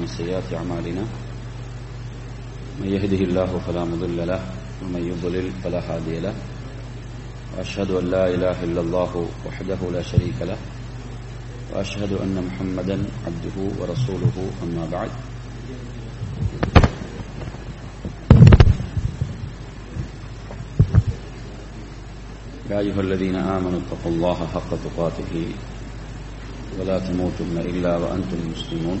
ومن سيئات أعمالنا. من يهده الله فلا مضل له ومن يضلل فلا هادي له. وأشهد أن لا إله إلا الله وحده لا شريك له. وأشهد أن محمدا عبده ورسوله أما بعد. يا أيها الذين آمنوا اتقوا الله حق تقاته. ولا تموتن إلا وأنتم مسلمون.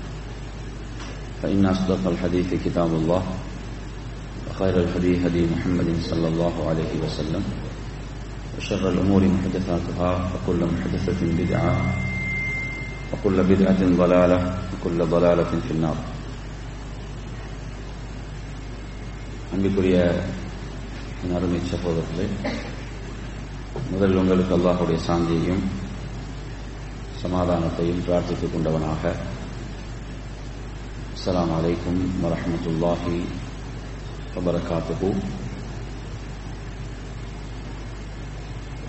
فإن أصدق الحديث كتاب الله وخير الهدي هدي محمد صلى الله عليه وسلم وشر الأمور محدثاتها وكل محدثة بدعة وكل بدعة ضلالة وكل ضلالة في النار அன்பிற்குரிய என் அருமை சகோதரர்களே முதல் உங்களுக்கு அல்லாஹுடைய சாந்தியையும் சமாதானத்தையும் பிரார்த்தித்துக் கொண்டவனாக السلام عليكم ورحمة الله وبركاته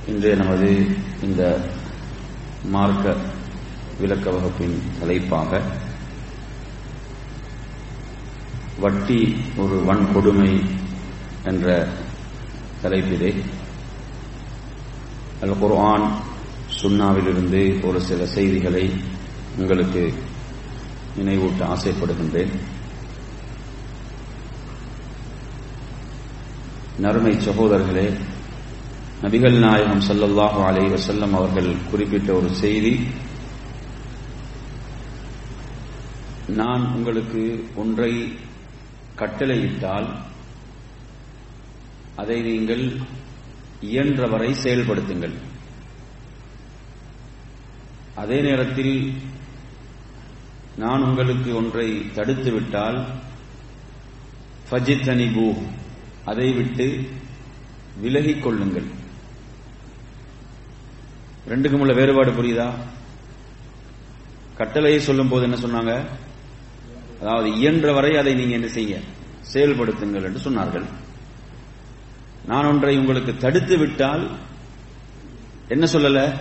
இன்றைய நமது இந்த மார்க்க விளக்க வகுப்பின் தலைப்பாக வட்டி ஒரு வன்கொடுமை என்ற தலைப்பிலே அல் குர்ஆன் சுன்னாவிலிருந்து ஒரு சில செய்திகளை உங்களுக்கு நினைவூட்ட ஆசைப்படுகின்றேன். நறுமை சகோதரர்களே நபிகள் நாயகம் சல்லல்லாஹு அலை வசல்லம் அவர்கள் குறிப்பிட்ட ஒரு செய்தி. நான் உங்களுக்கு ஒன்றை கட்டளையிட்டால் அதை நீங்கள் இயன்றவரை செயல்படுத்துங்கள். அதே நேரத்தில் நான் உங்களுக்கு ஒன்றை தடுத்துவிட்டால் ஃபஜித்தனிபூ அதை விட்டு விலகிக் கொள்ளுங்கள். ரெண்டுக்கும் உள்ள வேறுபாடு புரியுதா? கட்டளையை சொல்லும் போது என்ன சொன்னாங்க? அதாவது இயன்ற வரை அதை நீங்க என்ன செய்ய? செயல்படுத்துங்கள் என்று சொன்னார்கள். நான் ஒன்றை உங்களுக்கு தடுத்து விட்டால் என்ன சொல்லல?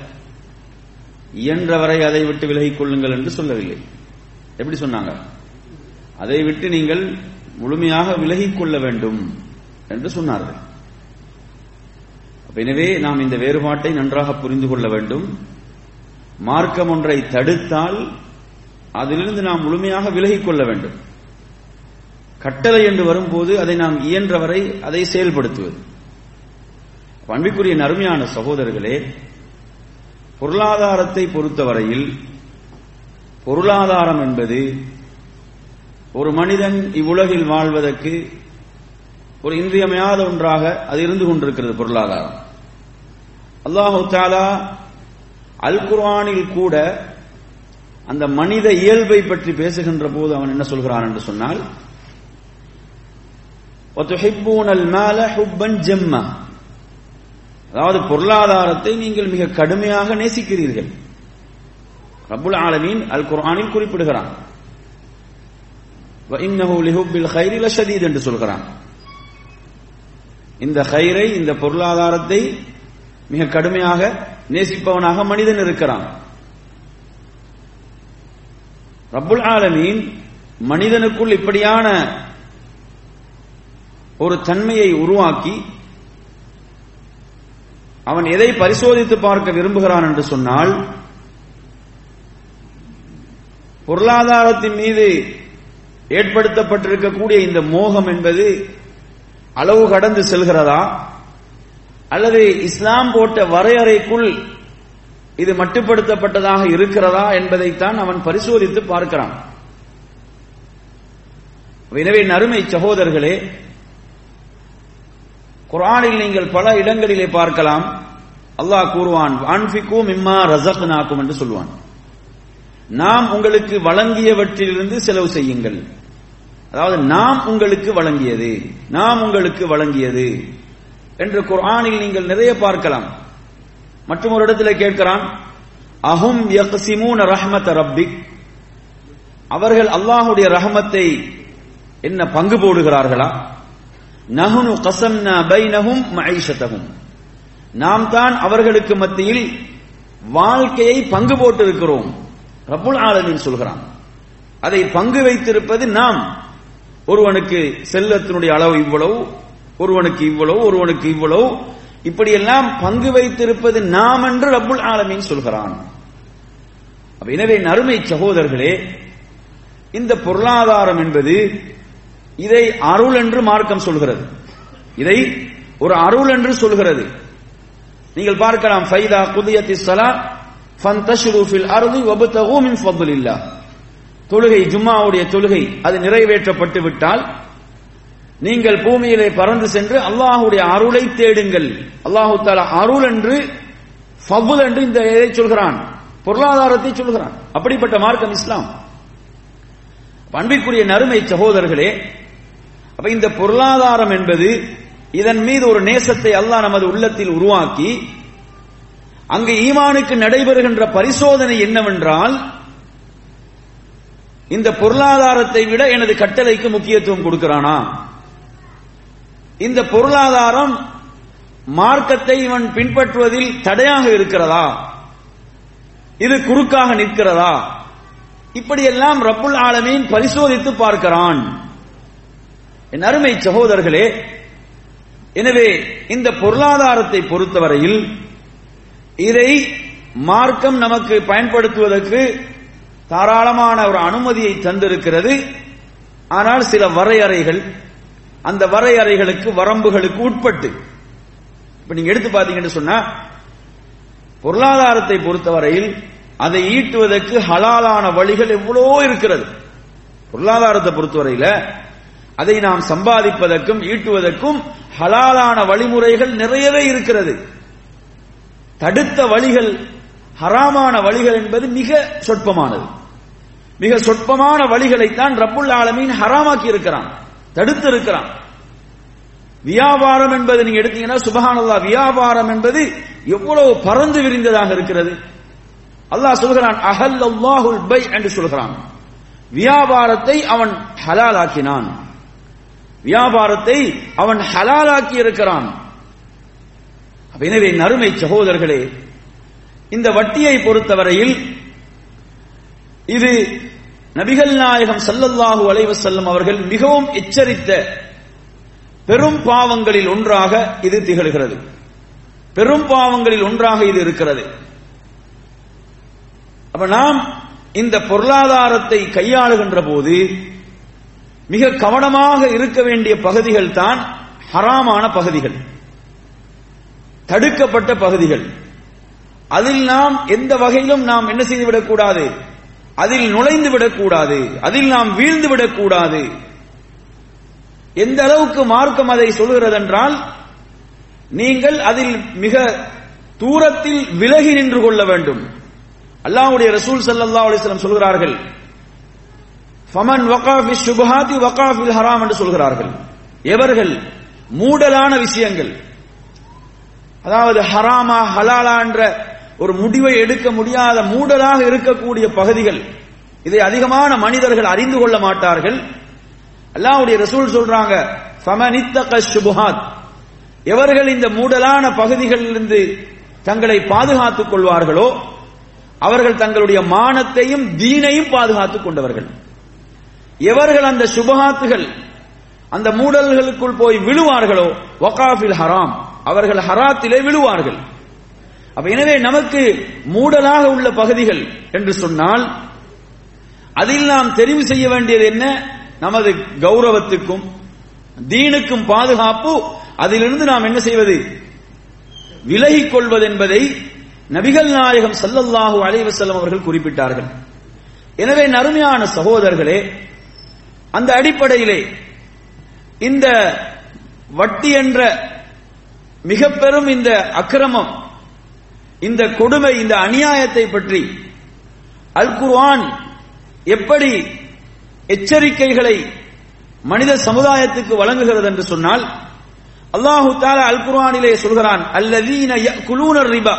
இயன்றவரை அதை விட்டு விலகிக் கொள்ளுங்கள் என்று சொல்லவில்லை. எப்படி சொன்னாங்க? அதை விட்டு நீங்கள் முழுமையாக விலகிக் கொள்ள வேண்டும் என்று சொன்னார்கள். எனவே நாம் இந்த வேறுபாட்டை நன்றாக புரிந்து கொள்ள வேண்டும். மார்க்கம் ஒன்றை தடுத்தால் அதிலிருந்து நாம் முழுமையாக விலகிக் கொள்ள வேண்டும். கட்டளை என்று வரும்போது அதை நாம் இயன்றவரை அதை செயல்படுத்துவது. அன்பிற்குரிய நறுமையான சகோதரர்களே பொருளாதாரத்தை பொறுத்தவரையில் பொருளாதாரம் என்பது ஒரு மனிதன் இவ்வுலகில் வாழ்வதற்கு ஒரு இன்றியமையாத ஒன்றாக அது இருந்து கொண்டிருக்கிறது பொருளாதாரம். அல்லாஹு தாலா அல் குர்ஆனில் கூட அந்த மனித இயல்பை பற்றி பேசுகின்ற போது அவன் என்ன சொல்கிறான் என்று சொன்னால் அதாவது பொருளாதாரத்தை நீங்கள் மிக கடுமையாக நேசிக்கிறீர்கள். ரபுல் ஆலமீன் அல் குர்ஆனில் குறிப்பிடுகிறான் என்று சொல்கிறான். இந்த ஹைரை இந்த பொருளாதாரத்தை மிக கடுமையாக நேசிப்பவனாக மனிதன் இருக்கிறான். ரப்புல் ஆலமீன் மனிதனுக்குள் இப்படியான ஒரு தன்மையை உருவாக்கி அவன் எதை பரிசோதித்து பார்க்க விரும்புகிறான் என்று சொன்னால் பொருளாதாரத்தின் மீது ஏற்படுத்தப்பட்டிருக்கக்கூடிய இந்த மோகம் என்பது அளவு கடந்து செல்கிறதா? அல்லது இஸ்லாம் போட்ட வரையறைக்குள் இது மட்டுப்படுத்தப்பட்டதாக இருக்கிறதா என்பதைத்தான் அவன் பரிசோதித்து பார்க்கிறான். எனவே நறுமை சகோதரர்களே குரானில் நீங்கள் பல இடங்களிலே பார்க்கலாம். அல்லாஹ் கூறுவான் அன்பிக்கு மிம்மா ரசக்னாக்கும் என்று சொல்லுவான். நாம் உங்களுக்கு வழங்கியவற்றிலிருந்து செலவு செய்யுங்கள். அதாவது நாம் உங்களுக்கு வழங்கியது நாம் உங்களுக்கு வழங்கியது என்று குர்ஆனில் நீங்கள் நிறைய பார்க்கலாம். மற்றும் ஒரு இடத்துல கேட்கிறான் அஹும் யக்சிமூன ரஹ்மத் ரப்பிக். அவர்கள் அல்லாஹுடைய ரஹமத்தை என்ன பங்கு போடுகிறார்களா? நஹுனு கசம்னா பைனஹும் மஐஷத்தஹும் நாம் தான் அவர்களுக்கு மத்தியில் வாழ்க்கையை பங்கு போட்டு இருக்கிறோம் ரப்புல் ஆலமின் சொல்கிறான். அதை பங்கு வைத்திருப்பது நாம். ஒருவனுக்கு செல்லத்தினுடைய அளவு இவ்வளவு ஒருவனுக்கு இவ்வளவு ஒருவனுக்கு இவ்வளவு. இப்படியெல்லாம் பங்கு வைத்திருப்பது நாம் என்று ரப்புல் ஆலமின் சொல்கிறான். எனவே நறுமை சகோதரர்களே இந்த பொருளாதாரம் என்பது இதை அருள் என்று மார்க்கம் சொல்கிறது. இதை ஒரு அருள் என்று சொல்கிறது. நீங்கள் பார்க்கலாம் ஃபைதா குதியத்தி சலா தொழுகை ஜும்மாவுடைய தொழுகை அது நிறைவேற்றப்பட்டு விட்டால் நீங்கள் பூமியிலே பறந்து சென்று அல்லாஹுடைய அருளை தேடுங்கள். அல்லாஹு தாலா அருள் என்று ஃபபுல் என்று இந்த இதை சொல்கிறான். பொருளாதாரத்தை சொல்கிறான். அப்படிப்பட்ட மார்க்கம் இஸ்லாம். அன்பிற்குரிய நறுமை சகோதரர்களே அப்ப இந்த பொருளாதாரம் என்பது இதன் மீது ஒரு நேசத்தை அல்லாஹ் நமது உள்ளத்தில் உருவாக்கி அங்கு ஈமானுக்கு நடைபெறுகின்ற பரிசோதனை என்னவென்றால் இந்த பொருளாதாரத்தை விட எனது கட்டளைக்கு முக்கியத்துவம் கொடுக்கிறானா? இந்த பொருளாதாரம் மார்க்கத்தை இவன் பின்பற்றுவதில் தடையாக இருக்கிறதா? இது குறுக்காக நிற்கிறதா? இப்படியெல்லாம் ரப்புல் ஆலமீன் பரிசோதித்து பார்க்கிறான். என் அருமை சகோதரர்களே எனவே இந்த பொருளாதாரத்தை பொறுத்தவரையில் இதை மார்க்கம் நமக்கு பயன்படுத்துவதற்கு தாராளமான ஒரு அனுமதியை தந்திருக்கிறது. ஆனால் சில வரையறைகள் அந்த வரையறைகளுக்கு வரம்புகளுக்கு உட்பட்டு. இப்ப நீங்க எடுத்து பாத்தீங்கன்னு சொன்னா பொருளாதாரத்தை பொறுத்தவரையில் அதை ஈட்டுவதற்கு ஹலாலான வழிகள் எவ்வளோ இருக்கிறது. பொருளாதாரத்தை பொறுத்தவரையில அதை நாம் சம்பாதிப்பதற்கும் ஈட்டுவதற்கும் ஹலாலான வழிமுறைகள் நிறையவே இருக்கிறது. தடுத்த வழிகள் ஹராமான வழிகள் என்பது மிக சொற்பமானது. மிக சொற்பமான வழிகளைத்தான் ரப்புல் ஆலமீன் ஹராமாக்கி இருக்கிறான் தடுத்து இருக்கிறான். வியாபாரம் என்பது நீங்க எடுத்தீங்கன்னா சுபஹானல்லா வியாபாரம் என்பது எவ்வளவு பறந்து விரிந்ததாக இருக்கிறது. அல்லாஹ் சொல்கிறான் அஹல் அல்லாஹுல் பை என்று சொல்கிறான். வியாபாரத்தை அவன் ஹலாலாக்கினான். வியாபாரத்தை அவன் ஹலாலாக்கி இருக்கிறான். எனவே நறுமை சகோதரர்களே இந்த வட்டியை பொறுத்தவரையில் இது நபிகள் நாயகம் சல்லல்லாஹு அலைவசல்லம் அவர்கள் மிகவும் எச்சரித்த பெரும் பாவங்களில் ஒன்றாக இது திகழ்கிறது. பெரும் பாவங்களில் ஒன்றாக இது இருக்கிறது. அப்ப நாம் இந்த பொருளாதாரத்தை கையாளுகின்ற போது மிக கவனமாக இருக்க வேண்டிய பகுதிகள் தான் ஹராமான பகுதிகள். தடுக்கப்பட்ட பகுதிகள். அதில் நாம் எந்த வகையிலும் நாம் என்ன செய்து விடக்கூடாது? அதில் நுழைந்து விடக்கூடாது. அதில் நாம் வீழ்ந்து விடக்கூடாது. எந்த அளவுக்கு மார்க்கம் அதை சொல்கிறது என்றால் நீங்கள் அதில் மிக தூரத்தில் விலகி நின்று கொள்ள வேண்டும். அல்லாஹ்வுடைய ரசூல் சல்லா அலிஸ்லம் சொல்கிறார்கள் ஃபமன் வகாஃபி சுபஹாதி வகாஃபில் ஹராம் என்று சொல்கிறார்கள். எவர்கள்? மூடலான விஷயங்கள். அதாவது ஹராமா ஹலாலான்ற ஒரு முடிவை எடுக்க முடியாத மூடலாக இருக்கக்கூடிய பகுதிகள் இதை அதிகமான மனிதர்கள் அறிந்து கொள்ள மாட்டார்கள். அல்லாவுடைய ரசூல் சொல்றாங்க சமனித்த சுபஹாத் எவர்கள் இந்த மூடலான பகுதிகளிலிருந்து தங்களை பாதுகாத்துக் கொள்வார்களோ அவர்கள் தங்களுடைய மானத்தையும் தீனையும் பாதுகாத்துக் கொண்டவர்கள். எவர்கள் அந்த சுபகாத்துகள் அந்த மூடல்களுக்குள் போய் விழுவார்களோ ஒகாஃபில் ஹராம். அவர்கள் ஹராத்திலே விழுவார்கள். அப்ப எனவே நமக்கு மூடலாக உள்ள பகுதிகள் என்று சொன்னால் அதில் நாம் தெரிவு செய்ய வேண்டியது என்ன? நமது கௌரவத்துக்கும் தீனுக்கும் பாதுகாப்பு அதிலிருந்து நாம் என்ன செய்வது? விலகிக் கொள்வது என்பதை நபிகள் நாயகம் சல்லல்லாஹு அலைவசல்லம் அவர்கள் குறிப்பிட்டார்கள். எனவே நறுமையான சகோதரர்களே அந்த அடிப்படையிலே இந்த வட்டி என்ற மிக பெரும் இந்த அக்கிரமம் இந்த கொடுமை இந்த அநியாயத்தை பற்றி அல் குர்ஆன் எப்படி எச்சரிக்கைகளை மனித சமுதாயத்துக்கு வழங்குகிறது என்று சொன்னால் அல்லாஹு தாலா அல் குர்ஆனிலே சொல்கிறான் அல்லதீன குலூனர் ரிபா.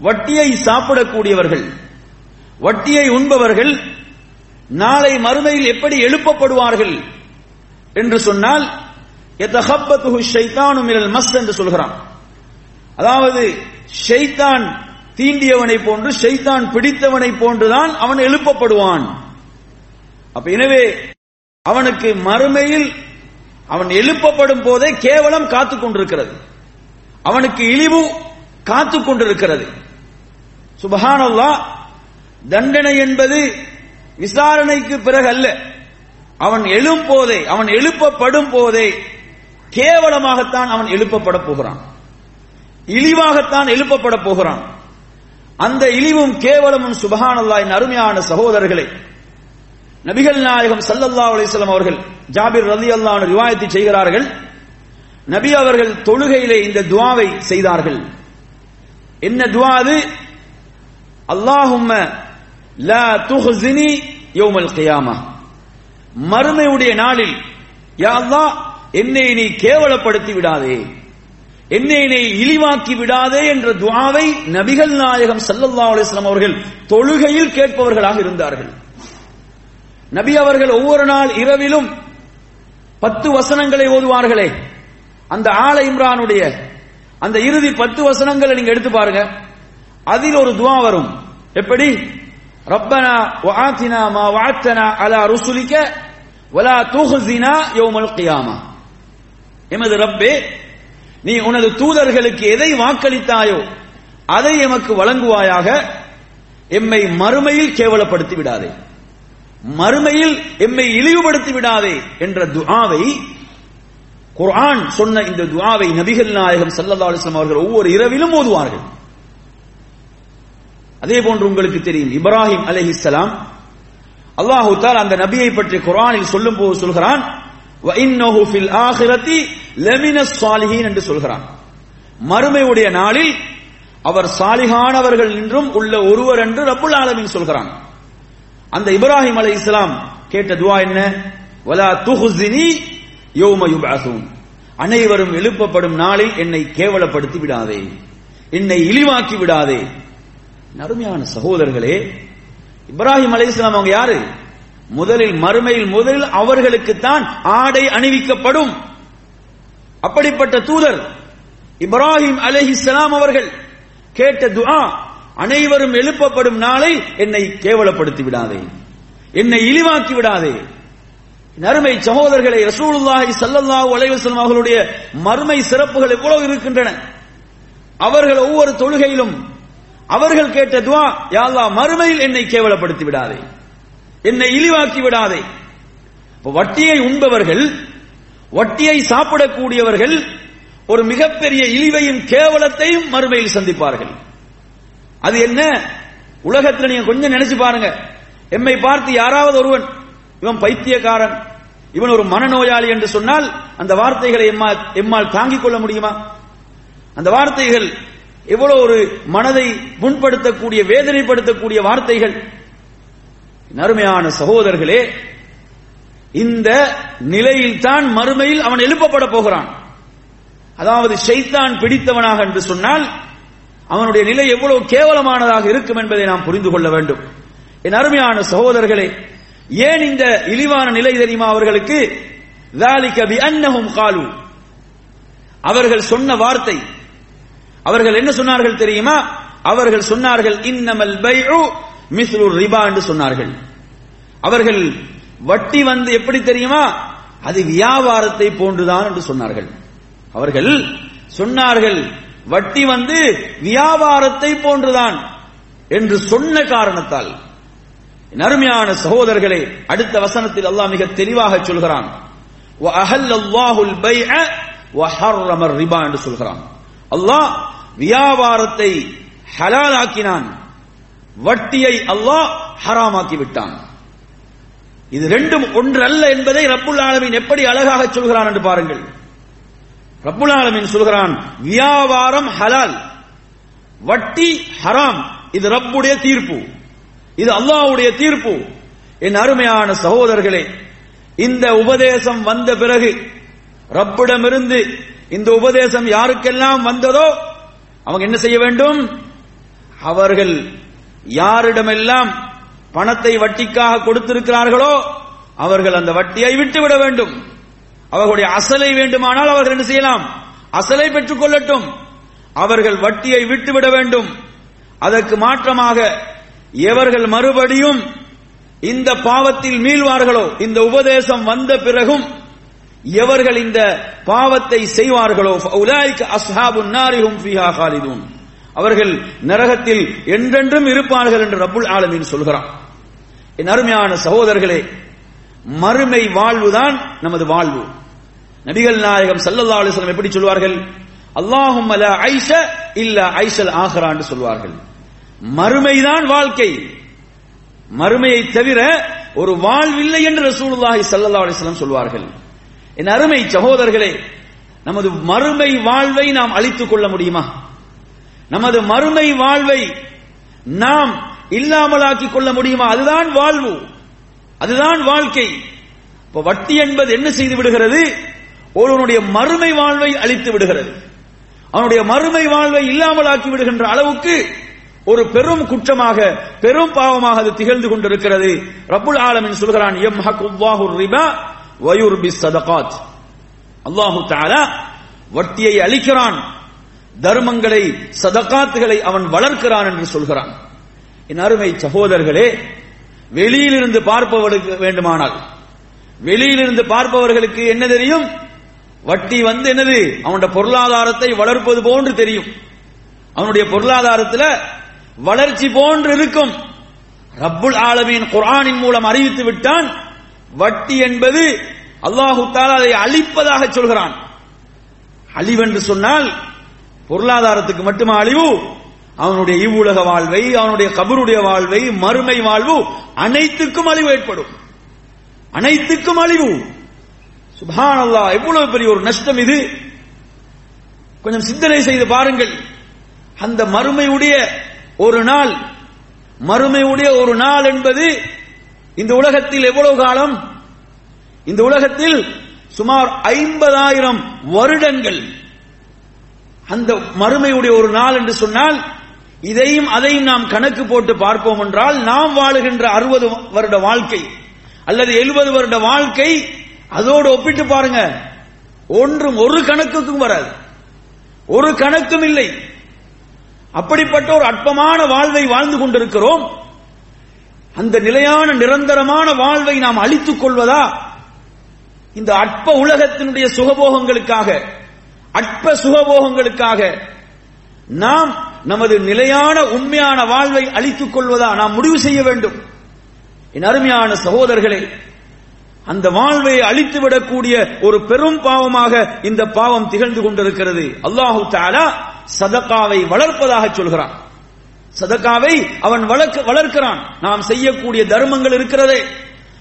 வட்டியை சாப்பிடக்கூடியவர்கள் வட்டியை உண்பவர்கள் நாளை மறுமையில் எப்படி எழுப்பப்படுவார்கள் என்று சொன்னால் மஸ் என்று சொல்கிறான். அதாவது ஷைத்தான் தீண்டியவனை போன்று ஷைத்தான் பிடித்தவனை போன்றுதான் அவன் எழுப்பப்படுவான். அப்ப எனவே அவனுக்கு மறுமையில் அவன் எழுப்பப்படும் போதே கேவலம் காத்துக் கொண்டிருக்கிறது. அவனுக்கு இழிவு காத்துக் கொண்டிருக்கிறது. சுபஹானல்லா தண்டனை என்பது விசாரணைக்கு பிறகு அல்ல அவன் எழும் போதே அவன் எழுப்பப்படும் போதே கேவலமாகத்தான் அவன் எழுப்பப்பட போகிறான். இழிவாகத்தான் எழுப்பப்பட போகிறான். அந்த இழிவும் கேவலமும் சுபஹானல்லாயின் அருமையான சகோதரர்களே நபிகள் நாயகம் சல்லல்லா அலிஸ்லாம் அவர்கள் ஜாபிர் ரலி அல்லான ரிவாயத்தை செய்கிறார்கள். நபி அவர்கள் தொழுகையிலே இந்த துவாவை செய்தார்கள். என்ன துவா அது? அல்லாஹும்ம லா துஹ்ஸினி யௌமல் கியாமா. மறுமையுடைய நாளில் யா அல்லாஹ் என்னை நீ கேவலப்படுத்தி விடாதே. என்னை நீ இழிவாக்கி விடாதே என்ற துவாவை நபிகள் நாயகம் சல்லல்லா அலிஸ்லாம் அவர்கள் தொழுகையில் கேட்பவர்களாக இருந்தார்கள். நபி அவர்கள் ஒவ்வொரு நாள் இரவிலும் பத்து வசனங்களை ஓதுவார்களே. அந்த ஆல இம்ரானுடைய அந்த இறுதி பத்து வசனங்களை நீங்க எடுத்து பாருங்க. அதில் ஒரு துவா வரும். எப்படி? ரப்பனா வாத்தினா மா வாத்தனா அலா ருசுலிக்க வலா துஹ்ஸினா யோமல் கியாமா. எமது ரப்பே நீ உனது தூதர்களுக்கு எதை வாக்களித்தாயோ அதை எமக்கு வழங்குவாயாக. எம்மை மறுமையில் கேவலப்படுத்தி விடாதே. மறுமையில் எம்மை இழிவுபடுத்தி விடாதே என்ற துஆவை குர்ஆன் சொன்ன இந்த துஆவை நபிகள் நாயகம் ஸல்லல்லாஹு அலிஸ்லாம் அவர்கள் ஒவ்வொரு இரவிலும் ஓதுவார்கள். அதே போன்று உங்களுக்கு தெரியும் இப்ராஹிம் அலஹிஸ்லாம் அல்லாஹு அந்த நபியை பற்றி குர்ஆனில் சொல்லும் போது சொல்கிறான் என்று சொல்கிறான். மறுமையுடைய நாளில் அவர் சாலிகானவர்கள் என்றும் உள்ள ஒருவர் என்று ரபுல் ஆலமின் சொல்கிறான். அந்த இப்ராஹிம் அலை இஸ்லாம் கேட்ட துவா என்ன? வலா துஹுசினி யோம யுபாசும் அனைவரும் எழுப்பப்படும் நாளில் என்னை கேவலப்படுத்தி விடாதே. என்னை இழிவாக்கி விடாதே. அருமையான சகோதரர்களே இப்ராஹிம் அலை இஸ்லாம் அவங்க யாரு? முதலில் மறுமையில் முதலில் அவர்களுக்குத்தான் ஆடை அணிவிக்கப்படும். அப்படிப்பட்ட தூதர் இப்ராஹிம் அலைஹிஸ்ஸலாம் அவர்கள் கேட்ட துஆ அனைவரும் எழுப்பப்படும் நாளை என்னை கேவலப்படுத்தி விடாதே என்னை இழிவாக்கி விடாதே. நறுமை சகோதரர்களை ரசூலுல்லாஹி சல்லல்லாஹு அலைஹி வஸல்லம் அவர்களுடைய மறுமை சிறப்புகள் எவ்வளவு இருக்கின்றன. அவர்கள் ஒவ்வொரு தொழுகையிலும் அவர்கள் கேட்ட துவா யா மறுமையில் என்னை கேவலப்படுத்தி விடாதே. என்னை இழிவாக்கி விடாதே. வட்டியை உண்பவர்கள் வட்டியை சாப்பிடக்கூடியவர்கள் ஒரு மிகப்பெரிய இழிவையும் கேவலத்தையும் மறுமையில் சந்திப்பார்கள். அது என்ன? உலகத்தில் நீங்க கொஞ்சம் நினைச்சு பாருங்க. எம்மை பார்த்து யாராவது ஒருவன் இவன் பைத்தியக்காரன் இவன் ஒரு மனநோயாளி என்று சொன்னால் அந்த வார்த்தைகளை எம்மால் எம்மால் தாங்கிக் கொள்ள முடியுமா? அந்த வார்த்தைகள் எவ்வளவு ஒரு மனதை புண்படுத்தக்கூடிய வேதனைப்படுத்தக்கூடிய வார்த்தைகள். அருமையான சகோதரர்களே இந்த நிலையில்தான் மறுமையில் அவன் எழுப்பப்பட போகிறான். அதாவது ஷைத்தான் பிடித்தவனாக என்று சொன்னால் அவனுடைய நிலை எவ்வளவு கேவலமானதாக இருக்கும் என்பதை நாம் புரிந்து கொள்ள வேண்டும். என் அருமையான சகோதரர்களே ஏன் இந்த இழிவான நிலை தெரியுமா அவர்களுக்கு? காலு அவர்கள் சொன்ன வார்த்தை. அவர்கள் என்ன சொன்னார்கள் தெரியுமா? அவர்கள் சொன்னார்கள் இன்னமல் பைஉ மிஸ்லு ரிபா என்று சொன்னார்கள். அவர்கள் வட்டி வந்து எப்படி தெரியுமா? அது வியாபாரத்தை போன்றுதான் என்று சொன்னார்கள். அவர்கள் சொன்னார்கள் வட்டி வந்து வியாபாரத்தை போன்றுதான் என்று சொன்ன காரணத்தால். நருமையான சகோதரர்களே அடுத்த வசனத்தில் அல்லாஹ் மிக தெளிவாக சொல்கிறான். ரிபா என்று சொல்கிறான். அல்லாஹ் வியாபாரத்தை ஹலாலாக்கினான். வட்டியை அல்லாஹ் ஹராமாக்கி விட்டான் இது ரெண்டும் ஒன்று அல்ல என்பதை ரப்புல் ஆலமின் எப்படி அழகாக சொல்கிறான் என்று பாருங்கள். ரப்புல் ஆலமின் சொல்கிறான் வியாபாரம் ஹலால். வட்டி ஹராம். இது ரப்புடைய தீர்ப்பு. இது அல்லாஹ்வுடைய தீர்ப்பு. என் அருமையான சகோதரர்களே இந்த உபதேசம் வந்த பிறகு ரப்பிடமிருந்து இந்த உபதேசம் யாருக்கெல்லாம் வந்ததோ அவங்க என்ன செய்ய வேண்டும்? அவர்கள் யாரிடமெல்லாம் பணத்தை வட்டிக்காக கொடுத்திருக்கிறார்களோ அவர்கள் அந்த வட்டியை விட்டுவிட வேண்டும். அவர்களுடைய அசலை வேண்டுமானால் அவர்கள் என்ன செய்யலாம்? அசலை பெற்றுக் கொள்ளட்டும். அவர்கள் வட்டியை விட்டுவிட வேண்டும். அதற்கு மாற்றமாக எவர்கள் மறுபடியும் இந்த பாவத்தில் மீள்வார்களோ இந்த உபதேசம் வந்த பிறகும் எவர்கள் இந்த பாவத்தை செய்வார்களோ உலாய்க்கு அஸ்ஹாபுன் நாரிஹும் ஃபீஹா காலிதூன். அவர்கள் நரகத்தில் என்றென்றும் இருப்பார்கள் என்று ரபுல் ஆலமீன் சொல்கிறான். என் அருமையான சகோதரர்களே மறுமை வாழ்வுதான் நமது வாழ்வு. நபிகள் நாயகம் சல்லல்லா அலைஹி எப்படி சொல்வார்கள்? அல்லாஹும் அல ஐஷ இல்ல ஐஷல் ஆஹ்ரா என்று சொல்வார்கள். மறுமைதான் வாழ்க்கை. மறுமையை தவிர ஒரு வாழ்வில்லை என்று ரசூலுல்லாஹி ஸல்லல்லாஹு அலைஹி சொல்வார்கள். என் அருமை சகோதரர்களே நமது மறுமை வாழ்வை நாம் அழித்துக் கொள்ள முடியுமா? நமது மறுமை வாழ்வை நாம் இல்லாமலாக்கிக் கொள்ள முடியுமா? அதுதான் வாழ்வு. அதுதான் வாழ்க்கை. இப்ப வட்டி என்பது என்ன செய்து விடுகிறது? ஒருவனுடைய மறுமை வாழ்வை அழித்து விடுகிறது. அவனுடைய மறுமை வாழ்வை இல்லாமலாக்கி விடுகின்ற அளவுக்கு ஒரு பெரும் குற்றமாக பெரும் பாவமாக அது திகழ்ந்து கொண்டிருக்கிறது. ரப்புல் ஆலமின் சொல்கிறான் எம் ஹக்குவாஹு ரிபா வயூர் பி சதகாத். அல்லாஹு தாலா வட்டியை அளிக்கிறான் தர்மங்களை சதகாத்துகளை அவன் வளர்க்கிறான் என்று சொல்கிறான். என் அருமை சகோதரர்களே வெளியிலிருந்து பார்ப்பவர்களுக்கு வேண்டுமானால் வெளியிலிருந்து பார்ப்பவர்களுக்கு என்ன தெரியும்? வட்டி வந்து என்னது? அவனுடைய பொருளாதாரத்தை வளர்ப்பது போன்று தெரியும். அவனுடைய பொருளாதாரத்தில் வளர்ச்சி போன்று இருக்கும். ரப்புல் ஆலமீன் குரானின் மூலம் அறிவித்து விட்டான் வட்டி என்பது அல்லாஹு தாலா அதை அழிப்பதாக சொல்கிறான். அழிவென்று சொன்னால் பொருளாதாரத்துக்கு மட்டுமா அழிவு? அவனுடைய இவ்வுலக வாழ்வை அவனுடைய கபருடைய வாழ்வை மறுமை வாழ்வு அனைத்துக்கும் அழிவு ஏற்படும். அனைத்துக்கும் அழிவு. சுபானல்லா எவ்வளவு பெரிய ஒரு நஷ்டம் இது? கொஞ்சம் சிந்தனை செய்து பாருங்கள். அந்த மறுமையுடைய ஒரு நாள் மறுமையுடைய ஒரு நாள் என்பது இந்த உலகத்தில் எவ்வளவு காலம்? இந்த உலகத்தில் சுமார் ஐம்பதாயிரம் வருடங்கள். அந்த மறுமையுடைய ஒரு நாள் என்று சொன்னால் இதையும் அதையும் நாம் கணக்கு போட்டு பார்ப்போம் என்றால் நாம் வாழுகின்ற அறுபது வருட வாழ்க்கை அல்லது எழுபது வருட வாழ்க்கை அதோடு ஒப்பிட்டு பாருங்க. ஒன்றும் ஒரு கணக்குக்கும் வராது. ஒரு கணக்கும் இல்லை. அப்படிப்பட்ட ஒரு அற்பமான வாழ்வை வாழ்ந்து கொண்டிருக்கிறோம். அந்த நிலையான நிரந்தரமான வாழ்வை நாம் அழித்துக் கொள்வதா? இந்த அற்ப உலகத்தினுடைய சுகபோகங்களுக்காக அற்ப சுகபோகங்களுக்காக நாம் நமது நிலையான உண்மையான வாழ்வை அழித்துக் கொள்வதா நாம் முடிவு செய்ய வேண்டும். என் அருமையான சகோதரர்களே அந்த வாழ்வை அழித்து விடக்கூடிய ஒரு பெரும் பாவமாக இந்த பாவம் திகழ்ந்து கொண்டிருக்கிறது. அல்லாஹு தாலா சதக்காவை வளர்ப்பதாக சொல்கிறான். சதகாவை அவன் வளர்க்க வளர்க்கிறான். நாம் செய்யக்கூடிய தர்மங்கள் இருக்கிறதே.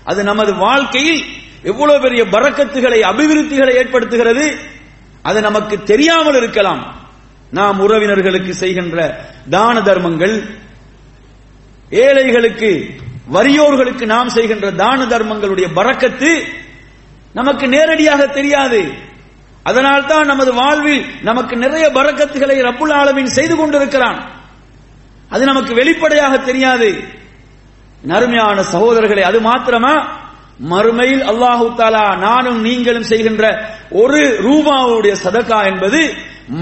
அது நமது வாழ்க்கையில் எவ்வளவு பெரிய பறக்கத்துகளை அபிவிருத்திகளை ஏற்படுத்துகிறது. அது நமக்கு தெரியாமல் இருக்கலாம். நாம் உறவினர்களுக்கு செய்கின்ற தான தர்மங்கள் ஏழைகளுக்கு வறியோர்களுக்கு நாம் செய்கின்ற தான தர்மங்களுடைய பறக்கத்து நமக்கு நேரடியாக தெரியாது. அதனால் தான் நமது வாழ்வில் நமக்கு நிறைய பறக்கத்துகளை ரப்புல் ஆலமின் செய்து கொண்டிருக்கிறான். அது நமக்கு வெளிப்படையாக தெரியாது. நருமையான சகோதரர்களே அது மாத்திரமா மறுமையில் அல்லாஹு தாலா நானும் நீங்களும் செய்கின்ற ஒரு ரூபாவுடைய சதக்கா என்பது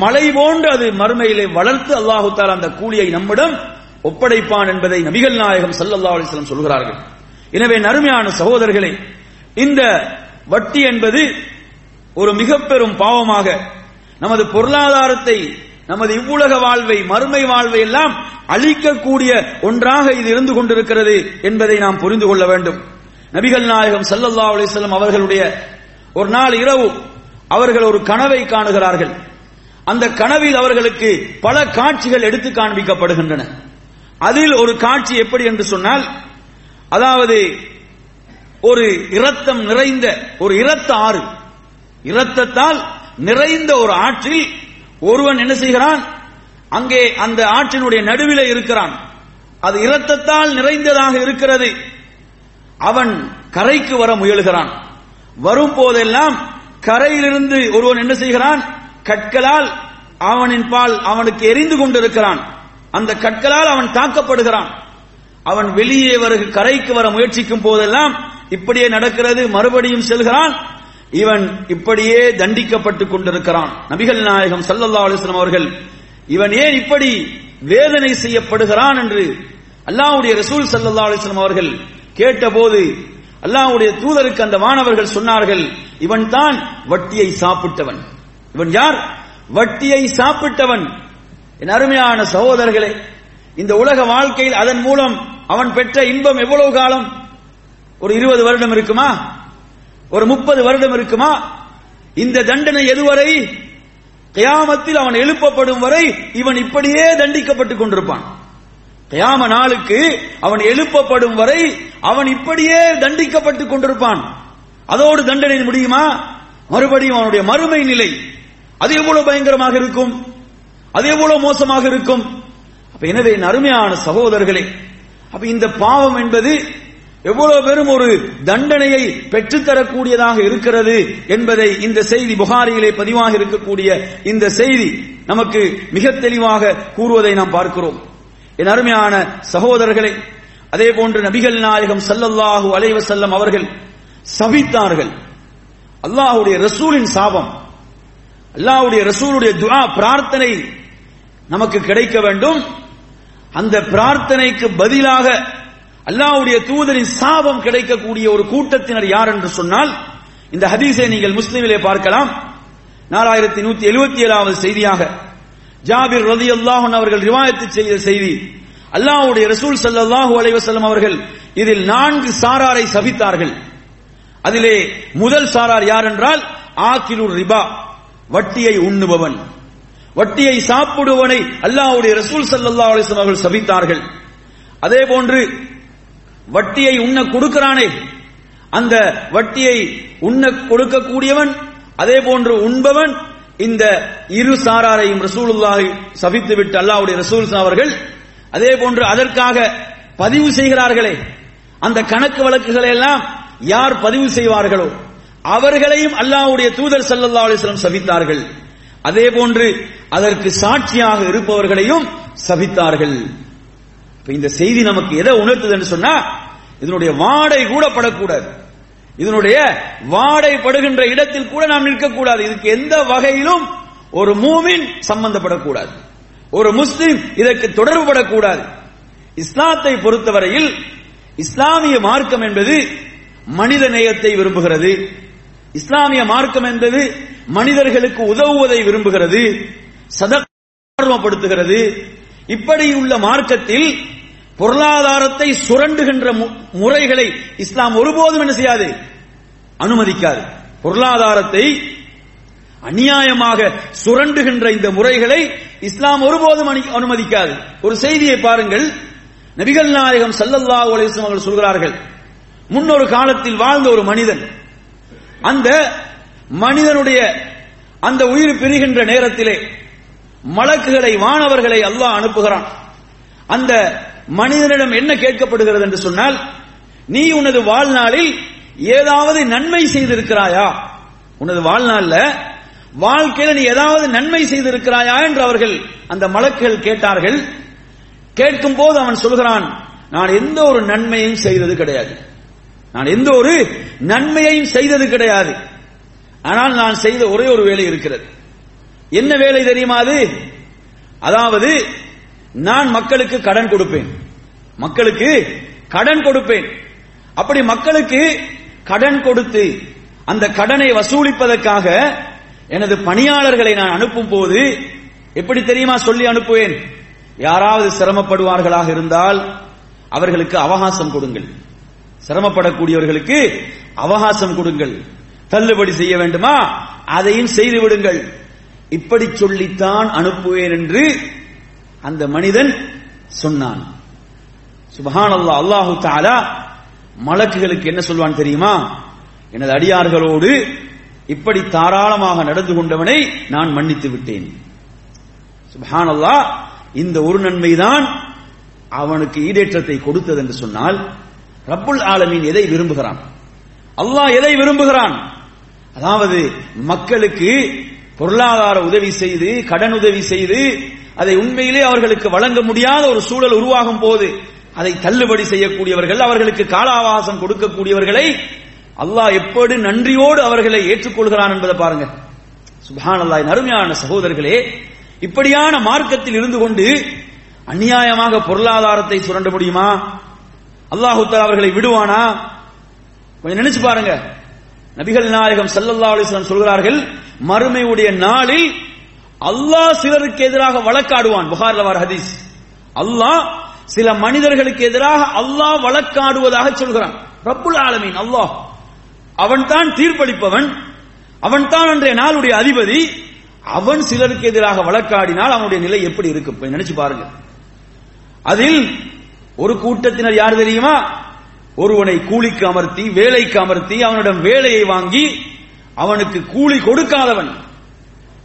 மலை போன்று அது மறுமையிலே வளர்த்து அல்லாஹு தாலா அந்த கூலியை நம்மிடம் ஒப்படைப்பான் என்பதை நபிகள் நாயகம் சல்லல்லா அலிஸ்லம் சொல்கிறார்கள். எனவே நறுமையான சகோதரர்களே இந்த வட்டி என்பது ஒரு மிக பெரும் பாவமாக நமது பொருளாதாரத்தை நமது இவ்வுலக வாழ்வை மறுமை வாழ்வை எல்லாம் அழிக்கக்கூடிய ஒன்றாக இது இருந்து கொண்டிருக்கிறது என்பதை நாம் புரிந்து கொள்ள வேண்டும். நபிகள் நாயகம் சல்லல்லா அலிசல்லம் அவர்களுடைய ஒரு நாள் இரவு அவர்கள் ஒரு கனவை காணுகிறார்கள். அந்த கனவில் அவர்களுக்கு பல காட்சிகள் எடுத்து காண்பிக்கப்படுகின்றன. அதில் ஒரு காட்சி எப்படி என்று சொன்னால் அதாவது ஒரு இரத்தம் நிறைந்த ஒரு இரத்த ஆறு. இரத்தத்தால் நிறைந்த ஒரு ஆற்றில் ஒருவன் என்ன செய்கிறான்? அங்கே அந்த ஆற்றினுடைய நடுவில் இருக்கிறான். அது இரத்தத்தால் நிறைந்ததாக இருக்கிறது. அவன் கரைக்கு வர முயலுகிறான். வரும் போதெல்லாம் கரையிலிருந்து ஒருவன் என்ன செய்கிறான்? கற்களால் அவனின் பால் அவனுக்கு எரிந்து கொண்டிருக்கிறான். அந்த கற்களால் அவன் தாக்கப்படுகிறான். அவன் வெளியே வருக கரைக்கு வர முயற்சிக்கும் போதெல்லாம் இப்படியே நடக்கிறது மறுபடியும் செல்கிறான். இவன் இப்படியே தண்டிக்கப்பட்டுக் கொண்டிருக்கிறான். நபிகள் நாயகம் சல்லல்லா அலிஸ்லாம் அவர்கள் இவன் ஏன் இப்படி வேதனை செய்யப்படுகிறான் என்று அல்லாஹ்வுடைய ரசூல் சல்லல்லா அலிஸ்லாம் அவர்கள் கேட்டபோது அல்லாஹ்வுடைய தூதருக்கு அந்த மாணவர்கள் சொன்னார்கள் இவன் தான் வட்டியை சாப்பிட்டவன். இவன் யார்? வட்டியை சாப்பிட்டவன். என் அருமையான சகோதரர்களே இந்த உலக வாழ்க்கையில் அதன் மூலம் அவன் பெற்ற இன்பம் எவ்வளவு காலம்? ஒரு இருபது வருடம் இருக்குமா? ஒரு முப்பது வருடம் இருக்குமா? இந்த தண்டனை எதுவரை? கயாமத்தில் அவன் எழுப்பப்படும் வரை இவன் இப்படியே தண்டிக்கப்பட்டுக் கொண்டிருப்பான். தயாம நாளுக்கு அவன் எழுப்பப்படும் வரை அவன் இப்படியே தண்டிக்கப்பட்டுக் கொண்டிருப்பான். அதோடு தண்டனை முடியுமா? மறுபடியும் அவனுடைய மறுமை நிலை. அது எவ்வளவு பயங்கரமாக இருக்கும்? அது எவ்வளவு மோசமாக இருக்கும்? அப்ப எனவே அருமையான சகோதரர்களே அப்ப இந்த பாவம் என்பது எவ்வளவு பெரும் ஒரு தண்டனையை பெற்றுத்தரக்கூடியதாக இருக்கிறது என்பதை இந்த செய்தி புகாரியிலே பதிவாக இருக்கக்கூடிய இந்த செய்தி நமக்கு மிக தெளிவாக கூறுவதை நாம் பார்க்கிறோம். என் அருமையான சகோதரர்களே அதே போன்று நபிகள் நாயகம் சல்லல்லாஹு அலைவசல்லம் அவர்கள் சபித்தார்கள். அல்லாஹுடைய ரசூலின் சாபம் அல்லாஹ்வுடைய ரசூலுடைய துவா பிரார்த்தனை நமக்கு கிடைக்க வேண்டும். அந்த பிரார்த்தனைக்கு பதிலாக அல்லாஹுடைய தூதரின் சாபம் கிடைக்கக்கூடிய ஒரு கூட்டத்தினர் யார் என்று சொன்னால் இந்த ஹதீஸை நீங்கள் முஸ்லிமிலே பார்க்கலாம். நாலாயிரத்தி நூத்தி எழுபத்தி ஏழாவது செய்தியாக ஜாபிர் ரதி அல்லாஹன் அவர்கள் ரிவாயத்து செய்த செய்தி. அல்லாஹுடைய ரசூல் சல்லாஹூ அலைவசல்லம் அவர்கள் இதில் நான்கு சாராரை சபித்தார்கள். அதிலே முதல் சாரார் யார் என்றால் ஆக்கிலூர் ரிபா வட்டியை உண்ணுபவன். வட்டியை சாப்பிடுவனை அல்லாஹுடைய ரசூல் ஸல்லல்லாஹு அலிஸ்லாம் அவர்கள் சபித்தார்கள். அதே போன்று வட்டியை உண்ண கொடுக்கிறானே அந்த வட்டியை உண்ண கொடுக்கக்கூடியவன் அதே போன்று உண்பவன் இந்த இரு சாராரையும் ரசூலுல்லாஹி சபித்து விட்டு அல்லாவுடைய ரசூல் அவர்கள் அதே போன்று அதற்காக பதிவு செய்கிறார்களே. அந்த கணக்கு வழக்குகளை எல்லாம் யார் பதிவு செய்வார்களோ அவர்களையும் அல்லாஹ்வுடைய தூதர் ஸல்லல்லாஹு அலிஸ்லம் சபித்தார்கள். அதே போன்று அதற்கு சாட்சியாக இருப்பவர்களையும் சபித்தார்கள். இப்ப இந்த செய்தி நமக்கு எதை உணர்த்துதுன்னு சொன்னா இதனுடைய வாடை கூட படக்கூடாது. இதனுடைய வாடை படுகின்ற இடத்தில் கூட நாம் நிற்கக்கூடாது. இதுக்கு எந்த வகையிலும் ஒரு மூமின் சம்பந்தப்படக்கூடாது. ஒரு முஸ்லிம் இதற்கு தொடர்பு படக்கூடாது இஸ்லாத்தை பொறுத்தவரையில் இஸ்லாமிய மார்க்கம் என்பது மனித நேயத்தை விரும்புகிறது. இஸ்லாமிய மார்க்கம் என்பது மனிதர்களுக்கு உதவுவதை விரும்புகிறது சதப்படுத்துகிறது இப்படி உள்ள மார்க்கத்தில் பொருளாதாரத்தை சுரண்டுகின்ற மு- முறைகளை இஸ்லாம் ஒருபோதும் என்ன செய்யாது? அனுமதிக்காது. பொருளாதாரத்தை அநியாயமாக சுரண்டுகின்ற இந்த முறைகளை இஸ்லாம் ஒருபோதும் அனி- அனுமதிக்காது. ஒரு செய்தியை பாருங்கள். நபிகள் நாயகம் சல்லல்லா உலகம் அவர்கள் சொல்கிறார்கள் முன்னொரு காலத்தில் வாழ்ந்த ஒரு மனிதன் அந்த மனிதனுடைய அந்த உயிர் பிரிகின்ற நேரத்திலே மலக்குகளை வானவர்களை அல்லாஹ் அனுப்புகிறான். அந்த மனிதனிடம் என்ன கேட்கப்படுகிறது என்று சொன்னால் நீ உனது வாழ்நாளில் ஏதாவது நன்மை செய்திருக்கிறாயா? உனது வாழ்நாள்ல வாழ்க்கையில நீ ஏதாவது நன்மை செய்திருக்கிறாயா என்று அவர்கள் அந்த மலக்குகள் கேட்டார்கள். கேட்கும் போது அவன் சொல்கிறான் நான் எந்த ஒரு நன்மையும் செய்தது கிடையாது. நான் எந்த ஒரு நன்மையையும் செய்தது கிடையாது. ஆனால் நான் செய்த ஒரே ஒரு வேலை இருக்கிறது. என்ன வேலை தெரியுமா அது? அதாவது நான் மக்களுக்கு கடன் கொடுப்பேன். மக்களுக்கு கடன் கொடுப்பேன். அப்படி மக்களுக்கு கடன் கொடுத்து அந்த கடனை வசூலிப்பதற்காக எனது பணியாளர்களை நான் அனுப்பும் போது எப்படி தெரியுமா சொல்லி அனுப்புவேன்? யாராவது சிரமப்படுவார்களாக இருந்தால் அவர்களுக்கு அவகாசம் கொடுங்கள். சிரமப்படக்கூடியவர்களுக்கு அவகாசம் கொடுங்கள். தள்ளுபடி செய்ய வேண்டுமா? அதையும் செய்து விடுங்கள். இப்படி சொல்லித்தான் அனுப்புவேன் என்று அந்த மனிதன் சொன்னான். சுபஹானல்லாஹ் அல்லாஹு தாலா மலக்குகளுக்கு என்ன சொல்வான் தெரியுமா? எனது அடியார்களோடு இப்படி தாராளமாக நடந்து கொண்டவனை நான் மன்னித்து விட்டேன். சுபஹான் அல்லா இந்த ஒரு நன்மைதான் அவனுக்கு ஈடேற்றத்தை கொடுத்தது என்று சொன்னால் ரப்புல் ஆலமீன் எதை விரும்புகிறான்? அல்லாஹ் எதை விரும்புகிறான்? அதாவது மக்களுக்கு பொருளாதார உதவி செய்து கடன் உதவி செய்து அதை உண்மையிலே அவர்களுக்கு வழங்க முடியாத ஒரு சூழல் உருவாகும் போது அதை தள்ளுபடி செய்யக்கூடியவர்கள் அவர்களுக்கு கால அவகாசம் கொடுக்கக்கூடியவர்களை அல்லாஹ் எப்படி நன்றியோடு அவர்களை ஏற்றுக்கொள்கிறான் என்பதை பாருங்க. சுபான் அல்லாஹ் அருமையான சகோதரர்களே இப்படியான மார்க்கத்தில் இருந்து கொண்டு அநியாயமாக பொருளாதாரத்தை சுரண்ட முடியுமா? அல்லாஹுத்தா அவர்களை விடுவானா? கொஞ்சம் நினைச்சு பாருங்க. நபிகள் நாயகம் சல்லல்லா அலிஸ்லாம் சொல்கிறார்கள் மறுமையுடைய நாளில் அல்லாஹ் சிலருக்கு எதிராக வழக்காடுவான். புகார்ல வர ஹதீஸ். அல்லாஹ் சில மனிதர்களுக்கு எதிராக அல்லாஹ் வழக்காடுவதாக சொல்கிறான். ரப்புல் ஆலமீன் அல்லாஹ். அவன் தான் தீர்ப்பளிப்பவன். அவன் தான் அன்றைய நாளுடைய அதிபதி. அவன் சிலருக்கு எதிராக வழக்காடினால் அவனுடைய நிலை எப்படி இருக்கு நினைச்சு பாருங்க. அதில் ஒரு கூட்டத்தினர் யார் தெரியுமா? ஒருவனை கூலிக்கு அமர்த்தி வேலைக்கு அமர்த்தி அவனிடம் வேலையை வாங்கி அவனுக்கு கூலி கொடுக்காதவன்.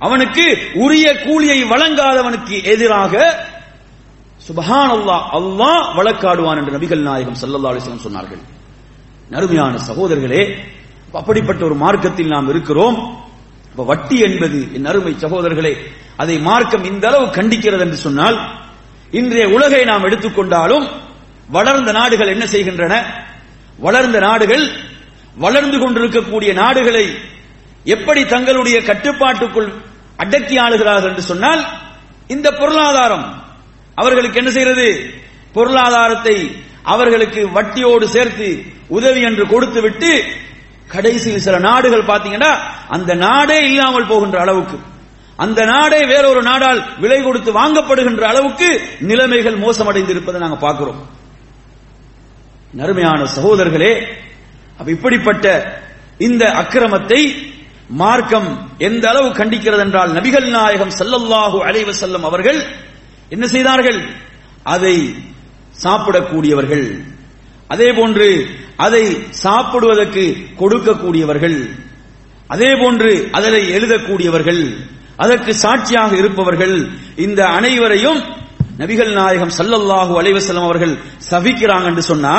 அவனுக்கு உரிய கூலியை வழங்காதவனுக்கு எதிராக சுபஹான் அல்லாஹ் அல்லாஹ் வழக்காடுவான் என்று நபிகள் நாயகம் சல்லல்லா அலைஹி சொன்னார்கள். நறுமையான சகோதரர்களே அப்படிப்பட்ட ஒரு மார்க்கத்தில் நாம் இருக்கிறோம். இப்ப வட்டி என்பது என் அருமை சகோதரர்களே அதை மார்க்கம் இந்த அளவு கண்டிக்கிறது என்று சொன்னால் இன்றைய உலகை நாம் எடுத்துக்கொண்டாலும் வளர்ந்த நாடுகள் என்ன செய்கின்றன? வளர்ந்த நாடுகள் வளர்ந்து கொண்டிருக்கக்கூடிய நாடுகளை எப்படி தங்களுடைய கட்டுப்பாட்டுக்குள் அடக்கி ஆளுகிறார்கள் என்று சொன்னால் இந்த பொருளாதாரம் அவர்களுக்கு என்ன செய்கிறது? பொருளாதாரத்தை அவர்களுக்கு வட்டியோடு சேர்த்து உதவி என்று கொடுத்து விட்டு கடைசியில் சில நாடுகள் பார்த்தீங்கன்னா அந்த நாடே இல்லாமல் போகின்ற அளவுக்கு அந்த நாடே வேறொரு நாடால் விலை கொடுத்து வாங்கப்படுகின்ற அளவுக்கு நிலைமைகள் மோசமடைந்து இருப்பதை நாங்க பார்க்கிறோம். நறுமையான சகோதரர்களே அப்ப இப்படிப்பட்ட இந்த அக்கிரமத்தை மார்க்கம் எந்த அளவு கண்டிக்கிறது என்றால் நபிகள் நாயகம் செல்லல்லாஹு அலைவ செல்லம் அவர்கள் என்ன செய்தார்கள்? அதை சாப்பிடக்கூடியவர்கள். அதே போன்று அதை சாப்பிடுவதற்கு கொடுக்கக்கூடியவர்கள். அதே போன்று அதனை எழுதக்கூடியவர்கள். அதற்கு சாட்சியாக இருப்பவர்கள். இந்த அனைவரையும் நபிகள் நாயகம் சல்லல்லாஹு அலைவசல்லம் அவர்கள் சபிக்கிறாங்க என்று சொன்னா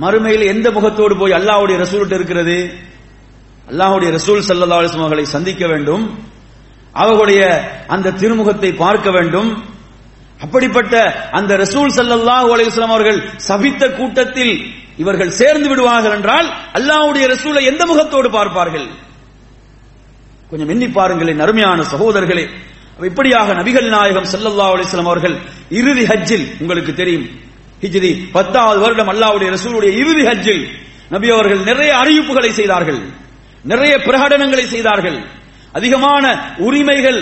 மறுமையில் எந்த முகத்தோடு போய் அல்லாவுடைய ரசூல்கிட்ட இருக்கிறது? அல்லாஹுடைய ரசூல் ஸல்லல்லாஹு அலைஹி அவர்களை சந்திக்க வேண்டும். அவர்களுடைய அந்த திருமுகத்தை பார்க்க வேண்டும். அப்படிப்பட்ட அந்த ரசூல் சல்லல்லாஹு அலிஸ்லாம் அவர்கள் சபித்த கூட்டத்தில் இவர்கள் சேர்ந்து விடுவார்கள் என்றால் அல்லாஹ்வுடைய ரசூலை எந்த முகத்தோடு பார்ப்பார்கள்? கொஞ்சம் எண்ணி பாருங்களேன் அருமையான சகோதரர்களே. இப்படியாக நபிகள் நாயகம் ஸல்லல்லாஹு அலிஸ்லாம் அவர்கள் இறுதி ஹஜ்ஜில் உங்களுக்கு தெரியும் ஹிஜ்ரி பத்தாவது வருடம் அல்லாவுடைய ரசூலுடைய இறுதி ஹஜ்ஜில் நபி அவர்கள் நிறைய அறிவிப்புகளை செய்தார்கள். நிறைய பிரகடனங்களை செய்தார்கள். அதிகமான உரிமைகள்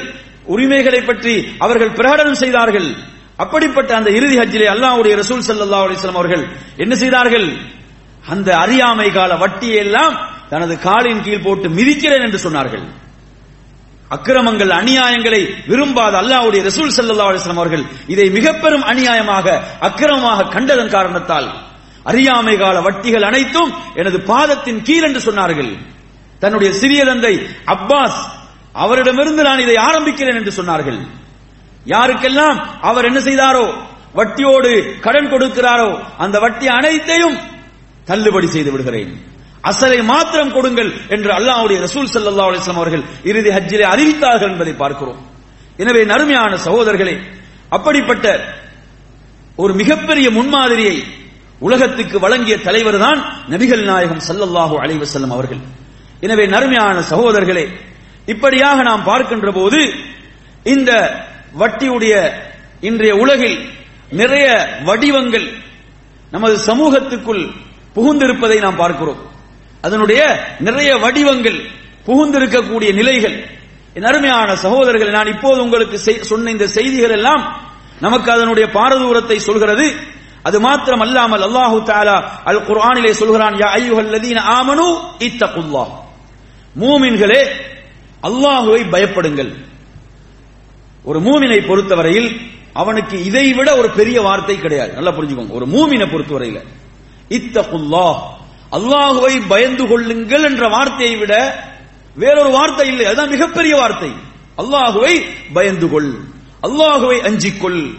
உரிமைகளை பற்றி அவர்கள் பிரகடனம் செய்தார்கள். அப்படிப்பட்ட அந்த இறுதி ஹஜ்ஜிலே அல்லாஹ்வுடைய ரசூல் சல்லா அலிஸ்லாம் அவர்கள் என்ன செய்தார்கள்? அந்த அறியாமை கால வட்டியை எல்லாம் தனது காலின் கீழ் போட்டு மிதிக்கிறேன் என்று சொன்னார்கள். அக்கிரமங்கள் அநியாயங்களை விரும்பாத அல்லாஹ்வுடைய ரசூல் சல்லா அலிஸ்லாம் அவர்கள் இதை மிக பெரும் அநியாயமாக அக்கிரமமாக கண்டதன் காரணத்தால் அறியாமை கால வட்டிகள் அனைத்தும் எனது பாதத்தின் கீழ் என்று சொன்னார்கள். தன்னுடைய சிறிய தந்தை அப்பாஸ் அவரிடமிருந்து நான் இதை ஆரம்பிக்கிறேன் என்று சொன்னார்கள். யாருக்கெல்லாம் அவர் என்ன செய்தாரோ வட்டியோடு கடன் கொடுக்கிறாரோ அந்த வட்டி அனைத்தையும் தள்ளுபடி செய்து விடுகிறேன். அசலை மாத்திரம் கொடுங்கள் என்று அல்லாஹுடைய ரசூல் சல்லா அலிஸ்லாம் அவர்கள் இறுதி ஹஜ்ஜிலே அறிவித்தார்கள் என்பதை பார்க்கிறோம். எனவே நறுமையான சகோதரர்களே அப்படிப்பட்ட ஒரு மிகப்பெரிய முன்மாதிரியை உலகத்துக்கு வழங்கிய தலைவர் தான் நபிகள் நாயகம் சல்லல்லாஹு அலைவசல்லம் அவர்கள். எனவே நறுமையான சகோதரர்களே இப்படியாக நாம் பார்க்கின்ற போது இந்த வட்டியுடைய இன்றைய உலகில் நிறைய வடிவங்கள் நமது சமூகத்துக்குள் புகுந்திருப்பதை நாம் பார்க்கிறோம். அதனுடைய நிறைய வடிவங்கள் புகுந்திருக்கக்கூடிய நிலைகள். என் அருமையான சகோதரர்கள் நான் இப்போது உங்களுக்கு சொன்ன இந்த செய்திகள் எல்லாம் நமக்கு அதனுடைய பாரதூரத்தை சொல்கிறது. அது மாத்திரம் அல்லாமல் அல்லாஹு தாலா அல் குர்ஆனிலே சொல்கிறான் யா ஐயுஹல்லதீன ஆமனு இத்தகுல்லாஹ். மூமின்களே அல்லாஹுவை பயப்படுங்கள். ஒரு மூமினை பொறுத்தவரையில் அவனுக்கு இதை விட ஒரு பெரிய வார்த்தை கிடையாது. நல்லா புரிஞ்சுக்கோங்க. ஒரு மூமினை பொறுத்தவரையில. இத்தகுல்லா அல்லாஹுவை பயந்து கொள்ளுங்கள் என்ற வார்த்தையை விட வேறொரு வார்த்தை இல்லை. அதுதான் மிகப்பெரிய வார்த்தை. அல்லாஹுவை பயந்து கொள். அல்லாஹுவை அஞ்சிக்கொள்.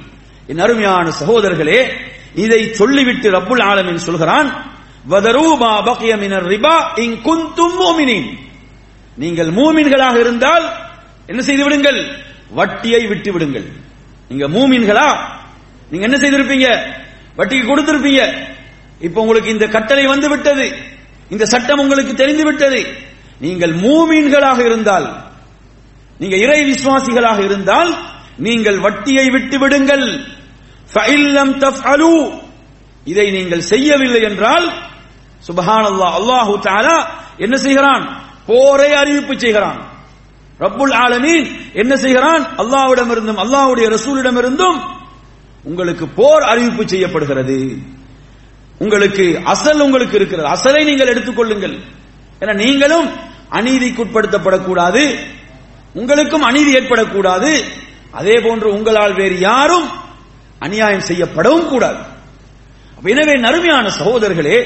என் அருமையான சகோதரர்களே இதை சொல்லிவிட்டு ரப்புல் ஆலமின் சொல்கிறான் வதரூபா பக்கியமினர் ரிபா இங் குந்தும் மோமினின். நீங்கள் மூமின்களாக இருந்தால் என்ன செய்து விடுங்கள்? வட்டியை விட்டு விடுங்கள். நீங்க மூமின்களா? நீங்க என்ன செய்திருப்பீங்க? வட்டிக்கு கொடுத்திருப்பீங்க. இப்ப உங்களுக்கு இந்த கட்டளை வந்து விட்டது. இந்த சட்டம் உங்களுக்கு தெரிந்து விட்டது. நீங்கள் மூமீன்களாக இருந்தால் நீங்க இறை விசுவாசிகளாக இருந்தால் நீங்கள் வட்டியை விட்டு விடுங்கள். இதை நீங்கள் செய்யவில்லை என்றால் சுபஹானல்லாஹ் அல்லாஹு தாரா என்ன செய்கிறான்? போரை அறிவிப்பு செய்கிறான். ரப்புல் ஆலமீன் என்ன செய்கிறான்? அல்லாஹ்விடமிருந்தும் ரசூலிடம் ரசூலிடமிருந்தும் உங்களுக்கு போர் அறிவிப்பு செய்யப்படுகிறது. உங்களுக்கு அசல் உங்களுக்கு இருக்கிறது. அசலை நீங்கள் எடுத்துக்கொள்ளுங்கள் என நீங்களும் அநீதிக்குட்படுத்தப்படக்கூடாது உங்களுக்கும் அநீதி ஏற்படக்கூடாது. அதே போன்று உங்களால் வேறு யாரும் அநியாயம் செய்யப்படவும் கூடாது. எனவே நறுமையான சகோதரர்களே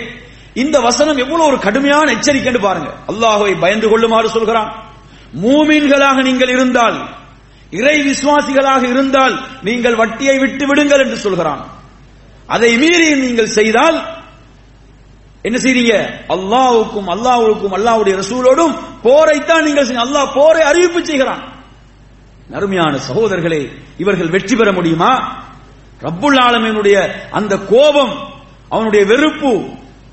இந்த வசனம் எவ்வளவு ஒரு கடுமையான எச்சரிக்கை பாருங்க. அல்லாஹுவை பயந்து கொள்ளுமாறு சொல்கிறான். மூமீன்களாக நீங்கள் இருந்தால் இறை விசுவாசிகளாக இருந்தால் நீங்கள் வட்டியை விட்டு விடுங்கள் என்று சொல்கிறான். அதை மீறி நீங்கள் செய்தால் என்ன செய்றீங்க? அல்லாவுக்கும் அல்லாவுக்கும் அல்லாவுடைய ரசூலோடும் போரைத்தான் நீங்கள் செய்ய அல்லாஹ் போரை அறிவிப்பு செய்கிறான். அருமையான சகோதரர்களே இவர்கள் வெற்றி பெற முடியுமா? ரப்புல் ஆலமீனுடைய அந்த கோபம் அவனுடைய வெறுப்பு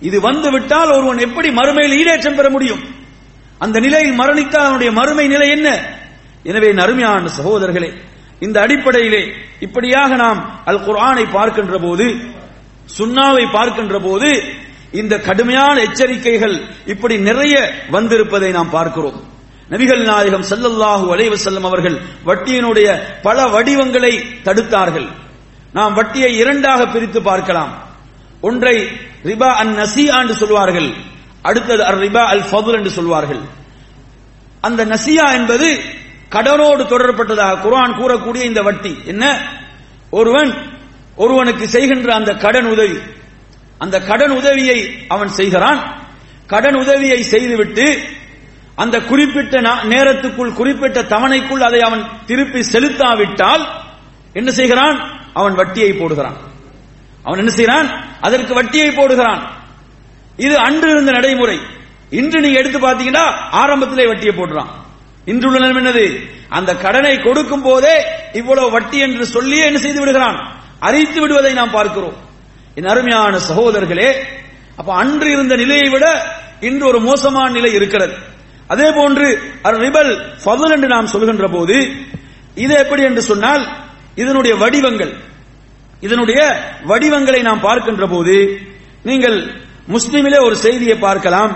இது வந்து விட்டால் ஒருவன் எப்படி மறுமையில் ஈடேற்றம் பெற முடியும்? அந்த நிலையில் மரணித்தால் அவனுடைய மறுமை நிலை என்ன? எனவே அருமையான சகோதரர்களே இந்த அடிப்படையிலே இப்படியாக நாம் அல் குர்ஆனை பார்க்கின்ற போது சுன்னாவை பார்க்கின்ற போது இந்த கடுமையான எச்சரிக்கைகள் இப்படி நிறைய வந்திருப்பதை நாம் பார்க்கிறோம். நபிகள் நாயகம் செல்லல்லாஹு அலைஹி செல்லும் அவர்கள் வட்டியினுடைய பல வடிவங்களை தடுத்தார்கள். நாம் வட்டியை இரண்டாக பிரித்து பார்க்கலாம். ஒன்றை ரிபா அன் நசியா என்று சொல்வார்கள். அடுத்தது அர் ரிபா அல் ஃபதுல் என்று சொல்வார்கள். அந்த நசியா என்பது கடனோடு தொடரப்பட்டதாக குரான் கூறக்கூடிய இந்த வட்டி. என்ன? ஒருவன் ஒருவனுக்கு செய்கின்ற அந்த கடன் உதவி. அந்த கடன் உதவியை அவன் செய்கிறான். கடன் உதவியை செய்துவிட்டு அந்த குறிப்பிட்ட நா- நேரத்துக்குள் குறிப்பிட்ட தவணைக்குள் அதை அவன் திருப்பி செலுத்தாவிட்டால் என்ன செய்கிறான்? அவன் வட்டியை போடுகிறான். அவன் என்ன செய்கிறான் அதற்கு வட்டியை போடுகிறான். இது அன்று இருந்த நடைமுறை. இன்று நீங்க எடுத்து பாத்தீங்கன்னா ஆரம்பத்திலே வட்டியை போடுறான். இன்றுள்ள நிலைமை என்னது? அந்த கடனை கொடுக்கும் போதே இவ்வளவு வட்டி என்று சொல்லியே என்ன செய்து விடுகிறான். அறிவித்து விடுவதை நாம் பார்க்கிறோம். என் அருமையான சகோதரர்களே அப்ப அன்று இருந்த நிலையை விட இன்று ஒரு மோசமான நிலை இருக்கிறது. அதே போன்று ரிபல் ஃபதுல் என்று நாம் சொல்கின்ற போது இது எப்படி என்று சொன்னால் இதனுடைய வடிவங்கள். இதனுடைய வடிவங்களை நாம் பார்க்கின்ற போது நீங்கள் முஸ்லிமிலே ஒரு செய்தியை பார்க்கலாம்.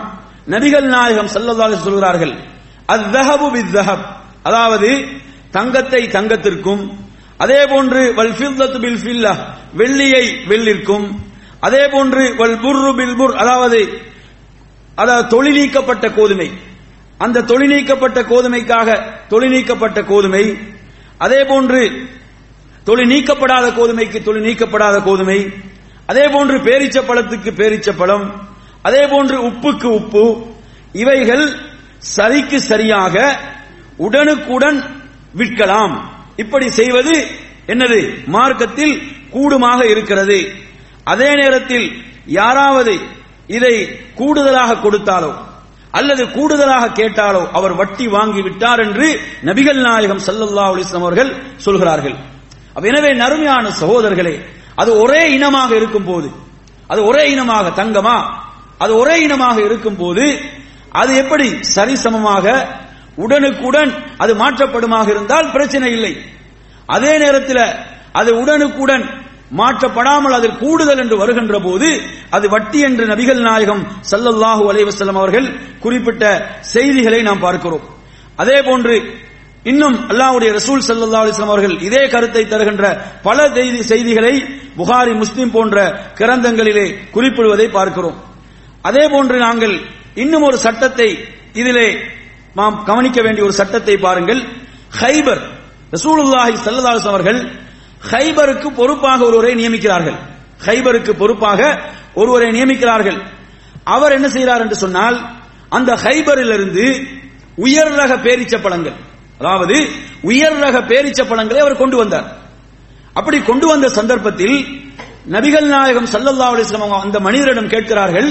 நபிகள் நாயகம் ஸல்லல்லாஹு சொல்கிறார்கள் அத்தஹபு வித்தஹப் அதாவது தங்கத்தை தங்கத்திற்கும் அதே போன்று வல் ஃபில்லத்து பில் ஃபில்லா வெள்ளியை வெள்ளிற்கும் அதே போன்று வல் புர்ரு பில் புர் அதாவது அதாவது தொழிலீக்கப்பட்ட கோதுமை. அந்த தொழிலீக்கப்பட்ட கோதுமைக்காக தொழிலீக்கப்பட்ட கோதுமை. அதே போன்று தொழில் நீக்கப்படாத கோதுமைக்கு தொழில் நீக்கப்படாத கோதுமை. அதே போன்று பேரிச்ச பழத்துக்கு பேரிச்ச பழம். அதே போன்று உப்புக்கு உப்பு. இவைகள் சரிக்கு சரியாக உடனுக்குடன் விற்கலாம். இப்படி செய்வது என்னது? மார்க்கத்தில் கூடுமாக இருக்கிறது. அதே நேரத்தில் யாராவது இதை கூடுதலாக கொடுத்தாலோ அல்லது கூடுதலாக கேட்டாலோ அவர் வட்டி வாங்கி விட்டார் என்று நபிகள் நாயகம் சல்லல்லா அலிஸ்லாம் அவர்கள் சொல்கிறார்கள். எனவே நறுமையான சகோதரர்களே அது ஒரே இனமாக இருக்கும் போது அது ஒரே இனமாக தங்கமா? அது ஒரே இனமாக இருக்கும் போது அது எப்படி சரிசமமாக உடனுக்குடன் அது மாற்றப்படுமாக இருந்தால் பிரச்சனை இல்லை. அதே நேரத்தில் அது உடனுக்குடன் மாற்றப்படாமல் அதில் கூடுதல் என்று வருகின்ற போது அது வட்டி என்று நபிகள் நாயகம் சல்லல்லாஹு அலைவசல்லம் அவர்கள் குறிப்பிட்ட செய்திகளை நாம் பார்க்கிறோம். அதே போன்று இன்னும் அல்லாஹுடைய ரசூல் சல்லா அலிஸ்லாம் அவர்கள் இதே கருத்தை தருகின்ற பல செய்தி செய்திகளை புகாரி முஸ்லிம் போன்ற கிரந்தங்களிலே குறிப்பிடுவதை பார்க்கிறோம். அதே போன்று நாங்கள் இன்னும் ஒரு சட்டத்தை இதிலே நாம் கவனிக்க வேண்டிய ஒரு சட்டத்தை பாருங்கள். ஹைபர் ரசூலுல்லாஹி ஸல்லல்லாஹு அவர்கள் ஹைபருக்கு பொறுப்பாக ஒருவரை நியமிக்கிறார்கள். ஹைபருக்கு பொறுப்பாக ஒருவரை நியமிக்கிறார்கள். அவர் என்ன செய்கிறார் என்று சொன்னால் அந்த ஹைபரிலிருந்து உயர் ரக பேரிச்ச பழங்கள் அதாவது உயர் ரக பேரிச்ச பழங்களை அவர் கொண்டு வந்தார். அப்படி கொண்டு வந்த சந்தர்ப்பத்தில் நபிகள் நாயகம் சல்லல்லா அலைஹி அந்த மனிதரிடம் கேட்கிறார்கள்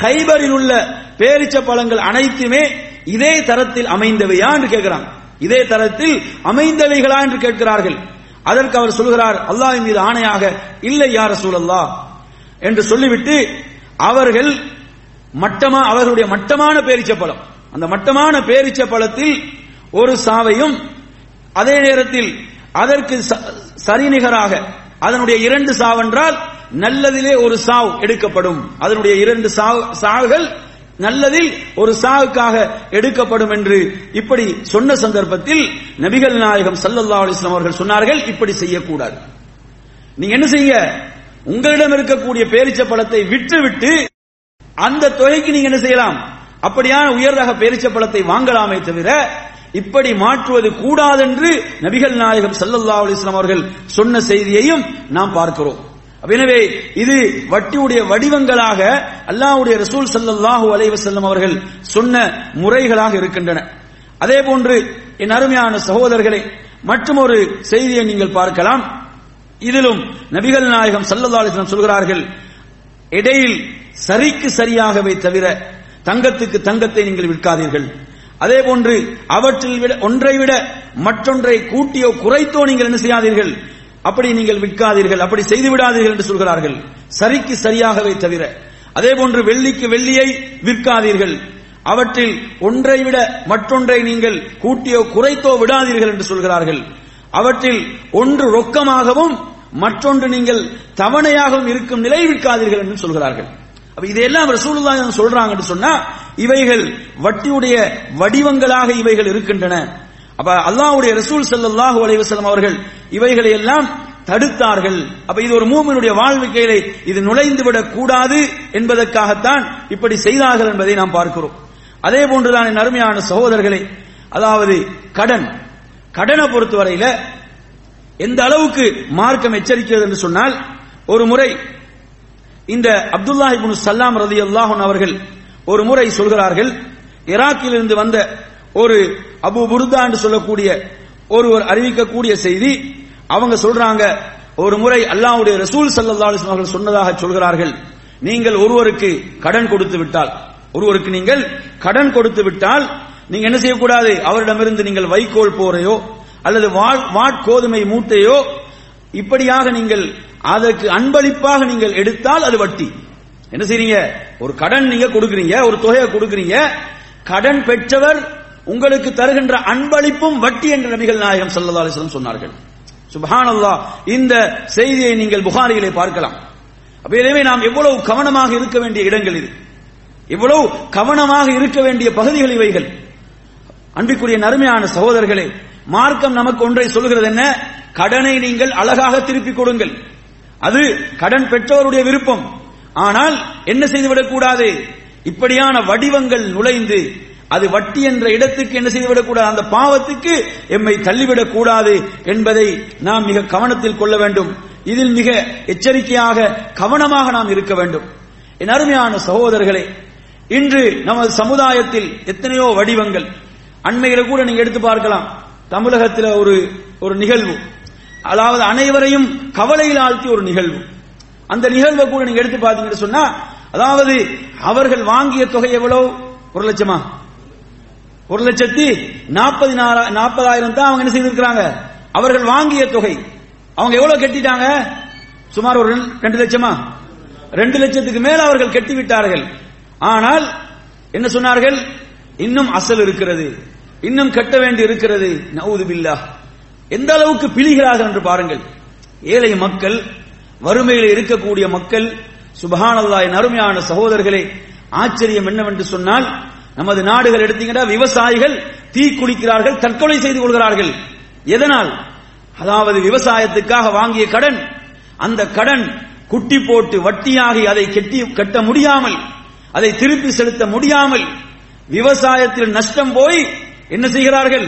ஹைபரில் உள்ள பேரிச்ச பழங்கள் அனைத்துமே இதே தரத்தில் அமைந்தவையா? என்று கேட்கிறான். இதே தரத்தில் அமைந்தவைகளா என்று கேட்கிறார்கள். அதற்கு அவர் சொல்கிறார் அல்லாஹ் மீது ஆணையாக இல்லை யா சூழல்லா என்று சொல்லிவிட்டு அவர்கள் மட்டமா அவர்களுடைய மட்டமான பேரிச்ச பழம் அந்த மட்டமான பேரிச்ச பழத்தில் ஒரு சாவையும் அதே நேரத்தில் அதற்கு ச- சரிநிகராக அதனுடைய இரண்டு சாவென்றால் நல்லதிலே ஒரு சாவு எடுக்கப்படும். அதனுடைய இரண்டு சாவு சாவுகள் நல்லதில் ஒரு சாவுக்காக எடுக்கப்படும் என்று இப்படி சொன்ன சந்தர்ப்பத்தில் நபிகள் நாயகம் சல்லல்லா அலிஸ்லாம் அவர்கள் சொன்னார்கள் இப்படி செய்யக்கூடாது. நீங்க என்ன செய்ய உங்களிடம் இருக்கக்கூடிய பேரிச்ச பழத்தை விற்று விட்டு அந்த தொகைக்கு நீங்க என்ன செய்யலாம்? அப்படியான உயர் ரக பேரிச்ச பழத்தை வாங்கலாமே தவிர இப்படி மாற்றுவது கூடாதென்று நபிகள் நாயகம் சல்லல்லா அலிஸ்லாம் அவர்கள் சொன்ன செய்தியையும் நாம் பார்க்கிறோம். எனவே இது வட்டியுடைய வடிவங்களாக அல்லாஹுடைய ரசூல் ஸல்லல்லாஹு அலைவசல்லம் அவர்கள் சொன்ன முறைகளாக இருக்கின்றன. அதே போன்று என் அருமையான சகோதரர்களே மற்றும் ஒரு செய்தியை நீங்கள் பார்க்கலாம். இதிலும் நபிகள் நாயகம் ஸல்லல்லாஹு சொல்கிறார்கள் இடையில் சரிக்கு சரியாகவே தவிர தங்கத்துக்கு தங்கத்தை நீங்கள் விற்காதீர்கள். அதே போன்று அவற்றில் விட ஒன்றை விட மற்றொன்றை கூட்டியோ குறைத்தோ நீங்கள் என்ன செய்யாதீர்கள்? அப்படி நீங்கள் விற்காதீர்கள் அப்படி செய்து விடாதீர்கள் என்று சொல்கிறார்கள். சரிக்கு சரியாகவே தவிர அதே போன்று வெள்ளிக்கு வெள்ளியை விற்காதீர்கள். அவற்றில் ஒன்றை விட மற்றொன்றை நீங்கள் கூட்டியோ குறைத்தோ விடாதீர்கள் என்று சொல்கிறார்கள். அவற்றில் ஒன்று ரொக்கமாகவும் மற்றொன்று நீங்கள் தவணையாகவும் இருக்கும் நிலை விற்காதீர்கள் என்று சொல்கிறார்கள். அப்ப இதையெல்லாம் ரசூலுல்லாஹி சொல்றாங்கன்னு சொன்னா இவைகள் வட்டியுடைய வடிவங்களாக இவைகள் இருக்கின்றன. அப்ப அல்லாஹ்வுடைய ரசூல் ஸல்லல்லாஹு அலைஹி வஸல்லம் அவர்கள் இவைகளை எல்லாம் தடுத்தார்கள். அப்ப இது ஒரு மூமினுடைய வாழ்விக்கையிலே இது நுழைந்து விடக் கூடாது என்பதற்காகத்தான் இப்படி செய்தார்கள் என்பதை நாம் பார்க்கிறோம். அதே போன்றுதான் என் அருமையான சகோதரர்களே அதாவது கடன். கடனை பொறுத்தவரையில எந்த அளவுக்கு மார்க்கம் எச்சரிக்கிறது என்று சொன்னால் ஒரு முறை இந்த அப்துல்லாஹி இப்னு சல்லாம் ரதி அல்லாஹன் அவர்கள் ஒரு முறை சொல்கிறார்கள் இராக்கிலிருந்து வந்த ஒரு அபு புர்தா என்று சொல்லக்கூடிய ஒருவர் அறிவிக்கக்கூடிய செய்தி அவங்க சொல்றாங்க ஒரு முறை அல்லாஹுடைய ரசூல் ஸல்லல்லாஹு அவர்கள் சொன்னதாக சொல்கிறார்கள் நீங்கள் ஒருவருக்கு கடன் கொடுத்து விட்டால் ஒருவருக்கு நீங்கள் கடன் கொடுத்து விட்டால் நீங்க என்ன செய்யக்கூடாது? அவரிடமிருந்து நீங்கள் வைக்கோல் போரையோ அல்லது வாழ் வாட்கோதுமை மூட்டையோ இப்படியாக நீங்கள் அதற்கு அன்பளிப்பாக நீங்கள் எடுத்தால் அது வட்டி. என்ன செய்றீங்க? ஒரு கடன் நீங்க கொடுக்குறீங்க ஒரு தொகையை கொடுக்குறீங்க. கடன் பெற்றவர் உங்களுக்கு தருகின்ற அன்பளிப்பும் வட்டி என்று நபிகள் நாயகம் சல்லா அலிஸ்லம் சொன்னார்கள். சுபஹானல்லா இந்த செய்தியை நீங்கள் புகாரிகளை பார்க்கலாம். அப்ப எனவே நாம் எவ்வளவு கவனமாக இருக்க வேண்டிய இடங்கள் இது. எவ்வளவு கவனமாக இருக்க வேண்டிய பகுதிகள் இவைகள். அன்பிற்குரிய நறுமையான சகோதரர்களே மார்க்கம் நமக்கு ஒன்றை சொல்கிறது என்ன? கடனை நீங்கள் அழகாக திருப்பிக் கொடுங்கள். அது கடன் பெற்றவருடைய விருப்பம். ஆனால் என்ன செய்துவிடக் கூடாது இப்படியான வடிவங்கள் நுழைந்து அது வட்டி என்ற இடத்துக்கு என்ன செய்துவிடக் கூடாது அந்த பாவத்துக்கு எம்மை தள்ளிவிடக் கூடாது என்பதை நாம் மிக கவனத்தில் கொள்ள வேண்டும். இதில் மிக எச்சரிக்கையாக கவனமாக நாம் இருக்க வேண்டும். என் அருமையான சகோதரர்களே இன்று நமது சமுதாயத்தில் எத்தனையோ வடிவங்கள். அண்மையில கூட நீங்க எடுத்து பார்க்கலாம். தமிழகத்தில் ஒரு ஒரு நிகழ்வு. அதாவது அனைவரையும் கவலையில் ஆழ்த்திய ஒரு நிகழ்வு. அந்த நிகழ்வை கூட நீங்க எடுத்து பார்த்தீங்கன்னு சொன்னா அதாவது அவர்கள் வாங்கிய தொகை எவ்வளவு ஒரு லட்சமா? ஒரு லட்சத்தி நாற்பது நாற்பதாயிரம் தான் அவங்க என்ன செய்திருக்கிறாங்க? அவர்கள் வாங்கிய தொகை. அவங்க எவ்வளவு கட்டிட்டாங்க? சுமார் ஒரு ரெண்டு- லட்சமா? ரெண்டு லட்சத்துக்கு மேல் அவர்கள் கட்டி விட்டார்கள் ஆனால் என்ன சொன்னார்கள்? இன்னும் அசல் இருக்கிறது. இன்னும் கட்ட வேண்டி இருக்கிறது. நவுது பில்லாஹ். எந்த அளவுக்கு பிழிகிறார்கள் என்று பாருங்கள். ஏழை மக்கள் வறுமையில் இருக்கக்கூடிய மக்கள் சுபஹானல்லாயின் அருமையான சகோதரர்களே ஆச்சரியம் என்னவென்று சொன்னால் நமது நாடுகள் எடுத்தீங்கன்னா விவசாயிகள் தீ குளிக்கிறார்கள் தற்கொலை செய்து கொள்கிறார்கள். எதனால்? அதாவது விவசாயத்துக்காக வாங்கிய கடன். அந்த கடன் குட்டி போட்டு வட்டியாகி அதை கெட்டி கட்ட முடியாமல் அதை திருப்பி செலுத்த முடியாமல் விவசாயத்தில் நஷ்டம் போய் என்ன செய்கிறார்கள்?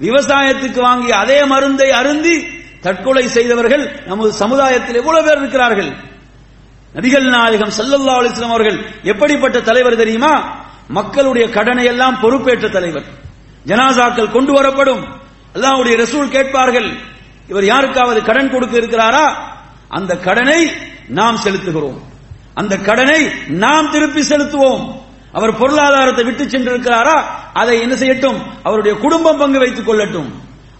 விவசாயத்துக்கு வாங்கிய அதே மருந்தை அருந்தி தற்கொலை செய்தவர்கள் நமது சமுதாயத்தில் எவ்வளவு பேர் இருக்கிறார்கள்? நபிகள் நாயகம் செல்லல்லா அலிஸ்லாம் அவர்கள் எப்படிப்பட்ட தலைவர் தெரியுமா? மக்களுடைய கடனை எல்லாம் பொறுப்பேற்ற தலைவர். ஜனாசாக்கள் கொண்டு வரப்படும். அல்லாவுடைய ரசூல் கேட்பார்கள் இவர் யாருக்காவது கடன் கொடுக்க இருக்கிறாரா? அந்த கடனை நாம் செலுத்துகிறோம். அந்த கடனை நாம் திருப்பி செலுத்துவோம். அவர் பொருளாதாரத்தை விட்டு சென்றிருக்கிறாரா? அதை என்ன செய்யட்டும்? அவருடைய குடும்பம் பங்கு வைத்துக் கொள்ளட்டும்.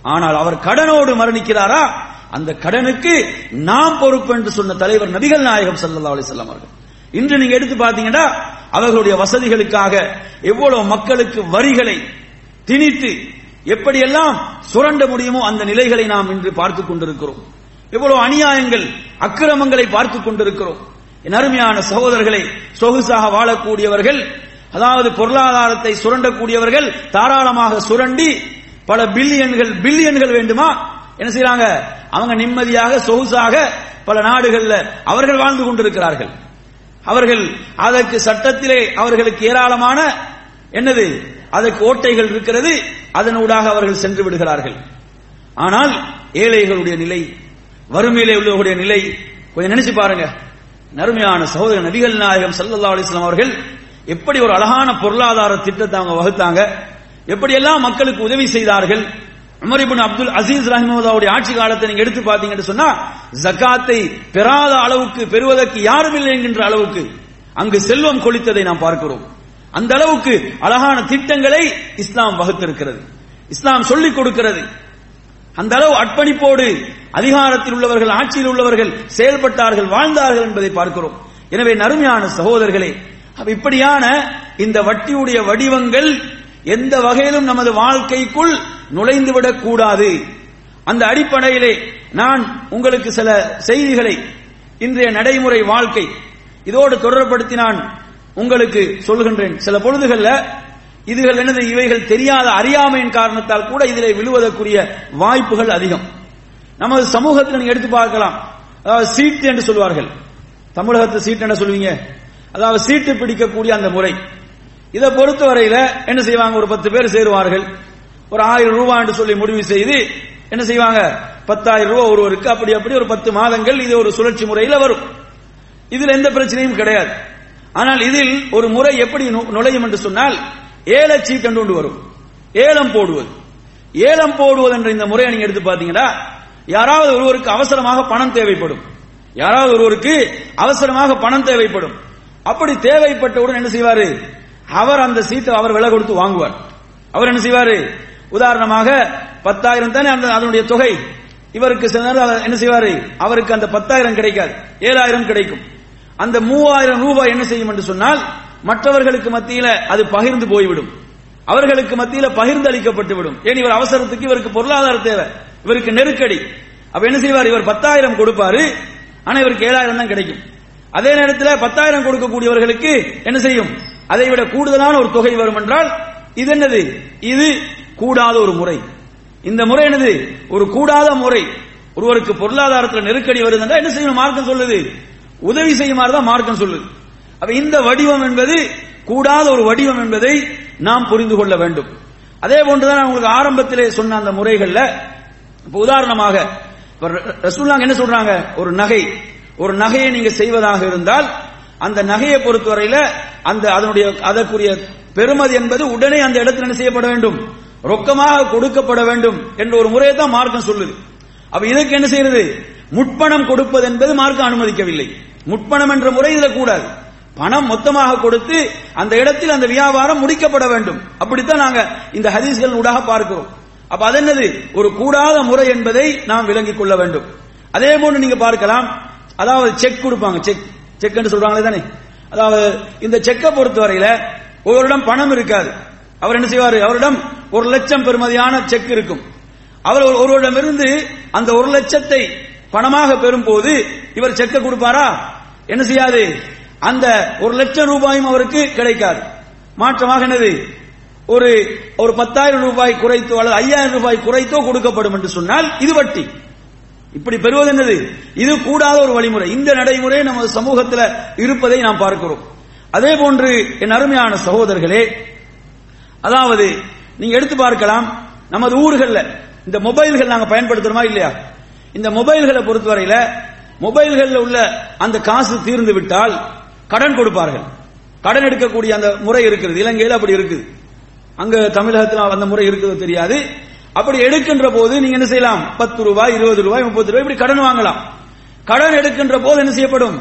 ஆனால் அவர் கடனோடு மரணிக்கிறாரா? அந்த கடனுக்கு நாம் பொறுப்பு என்று சொன்ன தலைவர் நபிகள் நாயகம் ஸல்லல்லாஹு அலிசல்லாம் அவர்கள். இன்று நீங்க எடுத்து பாத்தீங்கன்னா அவர்களுடைய வசதிகளுக்காக எவ்வளவு மக்களுக்கு வரிகளை திணித்து எப்படியெல்லாம் சுரண்ட முடியுமோ அந்த நிலைகளை நாம் இன்று பார்த்துக் கொண்டிருக்கிறோம். எவ்வளவு அநியாயங்கள் அக்கிரமங்களை பார்த்துக் கொண்டிருக்கிறோம். என் அருமையான சகோதரர்களை சொகுசாக வாழக்கூடியவர்கள் அதாவது பொருளாதாரத்தை சுரண்டக்கூடியவர்கள் தாராளமாக சுரண்டி பல பில்லியன்கள் பில்லியன்கள் வேண்டுமா? என்ன செய்யறாங்க அவங்க நிம்மதியாக சொகுசாக பல நாடுகள்ல அவர்கள் வாழ்ந்து கொண்டிருக்கிறார்கள். அவர்கள் அதற்கு சட்டத்திலே அவர்களுக்கு ஏராளமான என்னது? அதற்கு ஓட்டைகள் இருக்கிறது. அதனூடாக அவர்கள் சென்று விடுகிறார்கள். ஆனால் ஏழைகளுடைய நிலை வறுமையிலே உள்ளவர்களுடைய நிலை கொஞ்சம் நினைச்சு பாருங்க. நறுமையான சகோதரர் நபிகள் நாயகம் சல்லா அலிஸ்லாம் அவர்கள் எப்படி ஒரு அழகான பொருளாதார திட்டத்தை அவங்க வகுத்தாங்க? எப்படியெல்லாம் மக்களுக்கு உதவி செய்தார்கள்? உமர் இபின் அப்துல் அசீஸ் ரஹிமவுல்லாவுடைய ஆட்சி காலத்தை நீங்க எடுத்து பாத்தீங்கன்னு சொன்னா ஜக்காத்தை பெறாத அளவுக்கு பெறுவதற்கு யாரும் இல்லை என்கின்ற அளவுக்கு அங்கு செல்வம் கொளித்ததை நாம் பார்க்கிறோம். அந்த அளவுக்கு அழகான திட்டங்களை இஸ்லாம் வகுத்திருக்கிறது. இஸ்லாம் சொல்லிக் கொடுக்கிறது. அந்த அளவு அர்ப்பணிப்போடு அதிகாரத்தில் உள்ளவர்கள் ஆட்சியில் உள்ளவர்கள் செயல்பட்டார்கள் வாழ்ந்தார்கள் என்பதை பார்க்கிறோம். எனவே நறுமையான சகோதரர்களே இப்படியான இந்த வட்டியுடைய வடிவங்கள் எந்த வகையிலும் நமது வாழ்க்கைக்குள் நுழைந்துவிடக் கூடாது. அந்த அடிப்படையிலே நான் உங்களுக்கு சில செய்திகளை இன்றைய நடைமுறை வாழ்க்கை இதோடு தொடர்படுத்தி நான் உங்களுக்கு சொல்கின்றேன். சில பொழுதுகள்ல இதுகள் என்னது? இவைகள் தெரியாத அறியாமையின் காரணத்தால் கூட இதிலே விழுவதற்குரிய வாய்ப்புகள் அதிகம். நமது சமூகத்தில் எடுத்து பார்க்கலாம். அதாவது சீட் என்று சொல்வார்கள். தமிழகத்து சீட் என்ன சொல்லுவீங்க? அதாவது சீட்டு பிடிக்கக்கூடிய அந்த முறை. இதை பொறுத்தவரையில என்ன செய்வாங்க? ஒரு பத்து பேர் சேருவார்கள். ஒரு ஆயிரம் ரூபாய் என்று சொல்லி முடிவு செய்து என்ன செய்வாங்க? பத்தாயிரம் ரூபாய் ஒருவருக்கு. அப்படி அப்படி ஒரு பத்து மாதங்கள் இது ஒரு சுழற்சி முறையில் வரும். இதில் எந்த பிரச்சனையும் கிடையாது. ஆனால் இதில் ஒரு முறை எப்படி நு- நுழையும் என்று சொன்னால் ஏலச்சீட்டு என்று ஒன்று வரும். ஏலம் போடுவது. ஏலம் போடுவது என்ற இந்த முறையை நீங்க எடுத்து பாத்தீங்கன்னா யாராவது ஒருவருக்கு அவசரமாக பணம் தேவைப்படும். யாராவது ஒருவருக்கு அவசரமாக பணம் தேவைப்படும். அப்படி தேவைப்பட்டவுடன் என்ன செய்வாரு? அவர் அந்த சீட்டை அவர் விலை கொடுத்து வாங்குவார். அவர் என்ன செய்வாரு? உதாரணமாக பத்தாயிரம் தானே அந்த அதனுடைய தொகை. இவருக்கு சில நேரம் என்ன செய்வாரு? அவருக்கு அந்த பத்தாயிரம் கிடைக்காது. ஏழாயிரம் கிடைக்கும். அந்த மூவாயிரம் ரூபாய் என்ன செய்யும் என்று சொன்னால் மற்றவர்களுக்கு மத்தியில அது பகிர்ந்து போய்விடும். அவர்களுக்கு மத்தியில பகிர்ந்து அளிக்கப்பட்டு விடும் ஏன் இவர் அவசரத்துக்கு இவருக்கு பொருளாதார தேவை. இவருக்கு நெருக்கடி. அப்ப என்ன செய்வார்? இவர் பத்தாயிரம் கொடுப்பாரு. ஆனா இவருக்கு ஏழாயிரம் தான் கிடைக்கும். அதே நேரத்தில் பத்தாயிரம் கொடுக்கக்கூடியவர்களுக்கு என்ன செய்யும்? அதை விட கூடுதலான ஒரு தொகை வரும் என்றால் இது என்னது? இது கூடாத ஒரு முறை. இந்த முறை என்னது? ஒரு கூடாத முறை. ஒருவருக்கு பொருளாதாரத்தில் நெருக்கடி வருது என்ன செய்யணும்? மார்க்கம் சொல்லுது. உதவி செய்யுமாறு தான் மார்க்கம் சொல்லுது. அப்ப இந்த வடிவம் என்பது கூடாத ஒரு வடிவம் என்பதை நாம் புரிந்து கொள்ள வேண்டும். அதே போன்றுதான் நான் உங்களுக்கு ஆரம்பத்திலே சொன்ன அந்த முறைகள்ல இப்ப உதாரணமாக இப்ப என்ன சொல்றாங்க? ஒரு நகை. ஒரு நகையை நீங்க செய்வதாக இருந்தால் அந்த நகையை பொறுத்தவரையில அந்த அதனுடைய அதற்குரிய பெருமதி என்பது உடனே அந்த இடத்துல என்ன செய்யப்பட வேண்டும்? ரொக்கமாக கொடுக்கப்பட வேண்டும் என்ற ஒரு முறையை தான் மார்க்கம் சொல்லுது. அப்ப இதற்கு என்ன செய்யறது? முட்பணம் கொடுப்பது என்பது மார்க்கம் அனுமதிக்கவில்லை. முட்பணம் என்ற முறை இதுல கூடாது. பணம் மொத்தமாக கொடுத்து அந்த இடத்தில் அந்த வியாபாரம் முடிக்கப்பட வேண்டும். அப்படித்தான் நாங்க இந்த ஹதீஸ்கள் ஊடாக பார்க்கிறோம். அப்ப அது என்னது? ஒரு கூடாத முறை என்பதை நாம் விளங்கிக் கொள்ள வேண்டும். அதே போன்று நீங்க பார்க்கலாம். அதாவது செக் கொடுப்பாங்க செக். செக் என்று சொல்றாங்களே தானே. அதாவது இந்த செக்கை பொறுத்தவரையில ஒருவரிடம் பணம் இருக்காது. அவர் என்ன செய்வார்? அவரிடம் ஒரு லட்சம் பெறுமதியான செக் இருக்கும். அவர் ஒருவரிடமிருந்து அந்த ஒரு லட்சத்தை பணமாக பெறும் போது இவர் செக்கை கொடுப்பாரா? என்ன செய்யாது? அந்த ஒரு லட்சம் ரூபாயும் அவருக்கு கிடைக்காது. மாற்றமாக என்னது? ஒரு ஒரு பத்தாயிரம் ரூபாய் குறைத்தோ அல்லது ஐயாயிரம் ரூபாய் குறைத்தோ கொடுக்கப்படும் என்று சொன்னால் இது வட்டி. இப்படி பெறுவது என்னது? இது கூடாத ஒரு வழிமுறை. இந்த நடைமுறை நமது சமூகத்தில் இருப்பதை நாம் பார்க்கிறோம். அதே போன்று என் அருமையான சகோதரர்களே அதாவது நீங்க எடுத்து பார்க்கலாம் நமது ஊர்களில் இந்த மொபைல்கள் நாங்கள் பயன்படுத்துறோமா இல்லையா? இந்த மொபைல்களை பொறுத்தவரையில மொபைல்களில் உள்ள அந்த காசு தீர்ந்து விட்டால் கடன் கொடுப்பார்கள். கடன் எடுக்கக்கூடிய அந்த முறை இருக்கிறது. இலங்கையில் அப்படி இருக்குது. அங்க தமிழகத்தில் அந்த முறை இருக்கிறது தெரியாது. அப்படி எடுக்கின்ற போது நீங்க என்ன செய்யலாம்? பத்து ரூபாய் இருபது ரூபாய் முப்பது ரூபாய் இப்படி கடன் வாங்கலாம். கடன் எடுக்கின்ற போது என்ன செய்யப்படும்?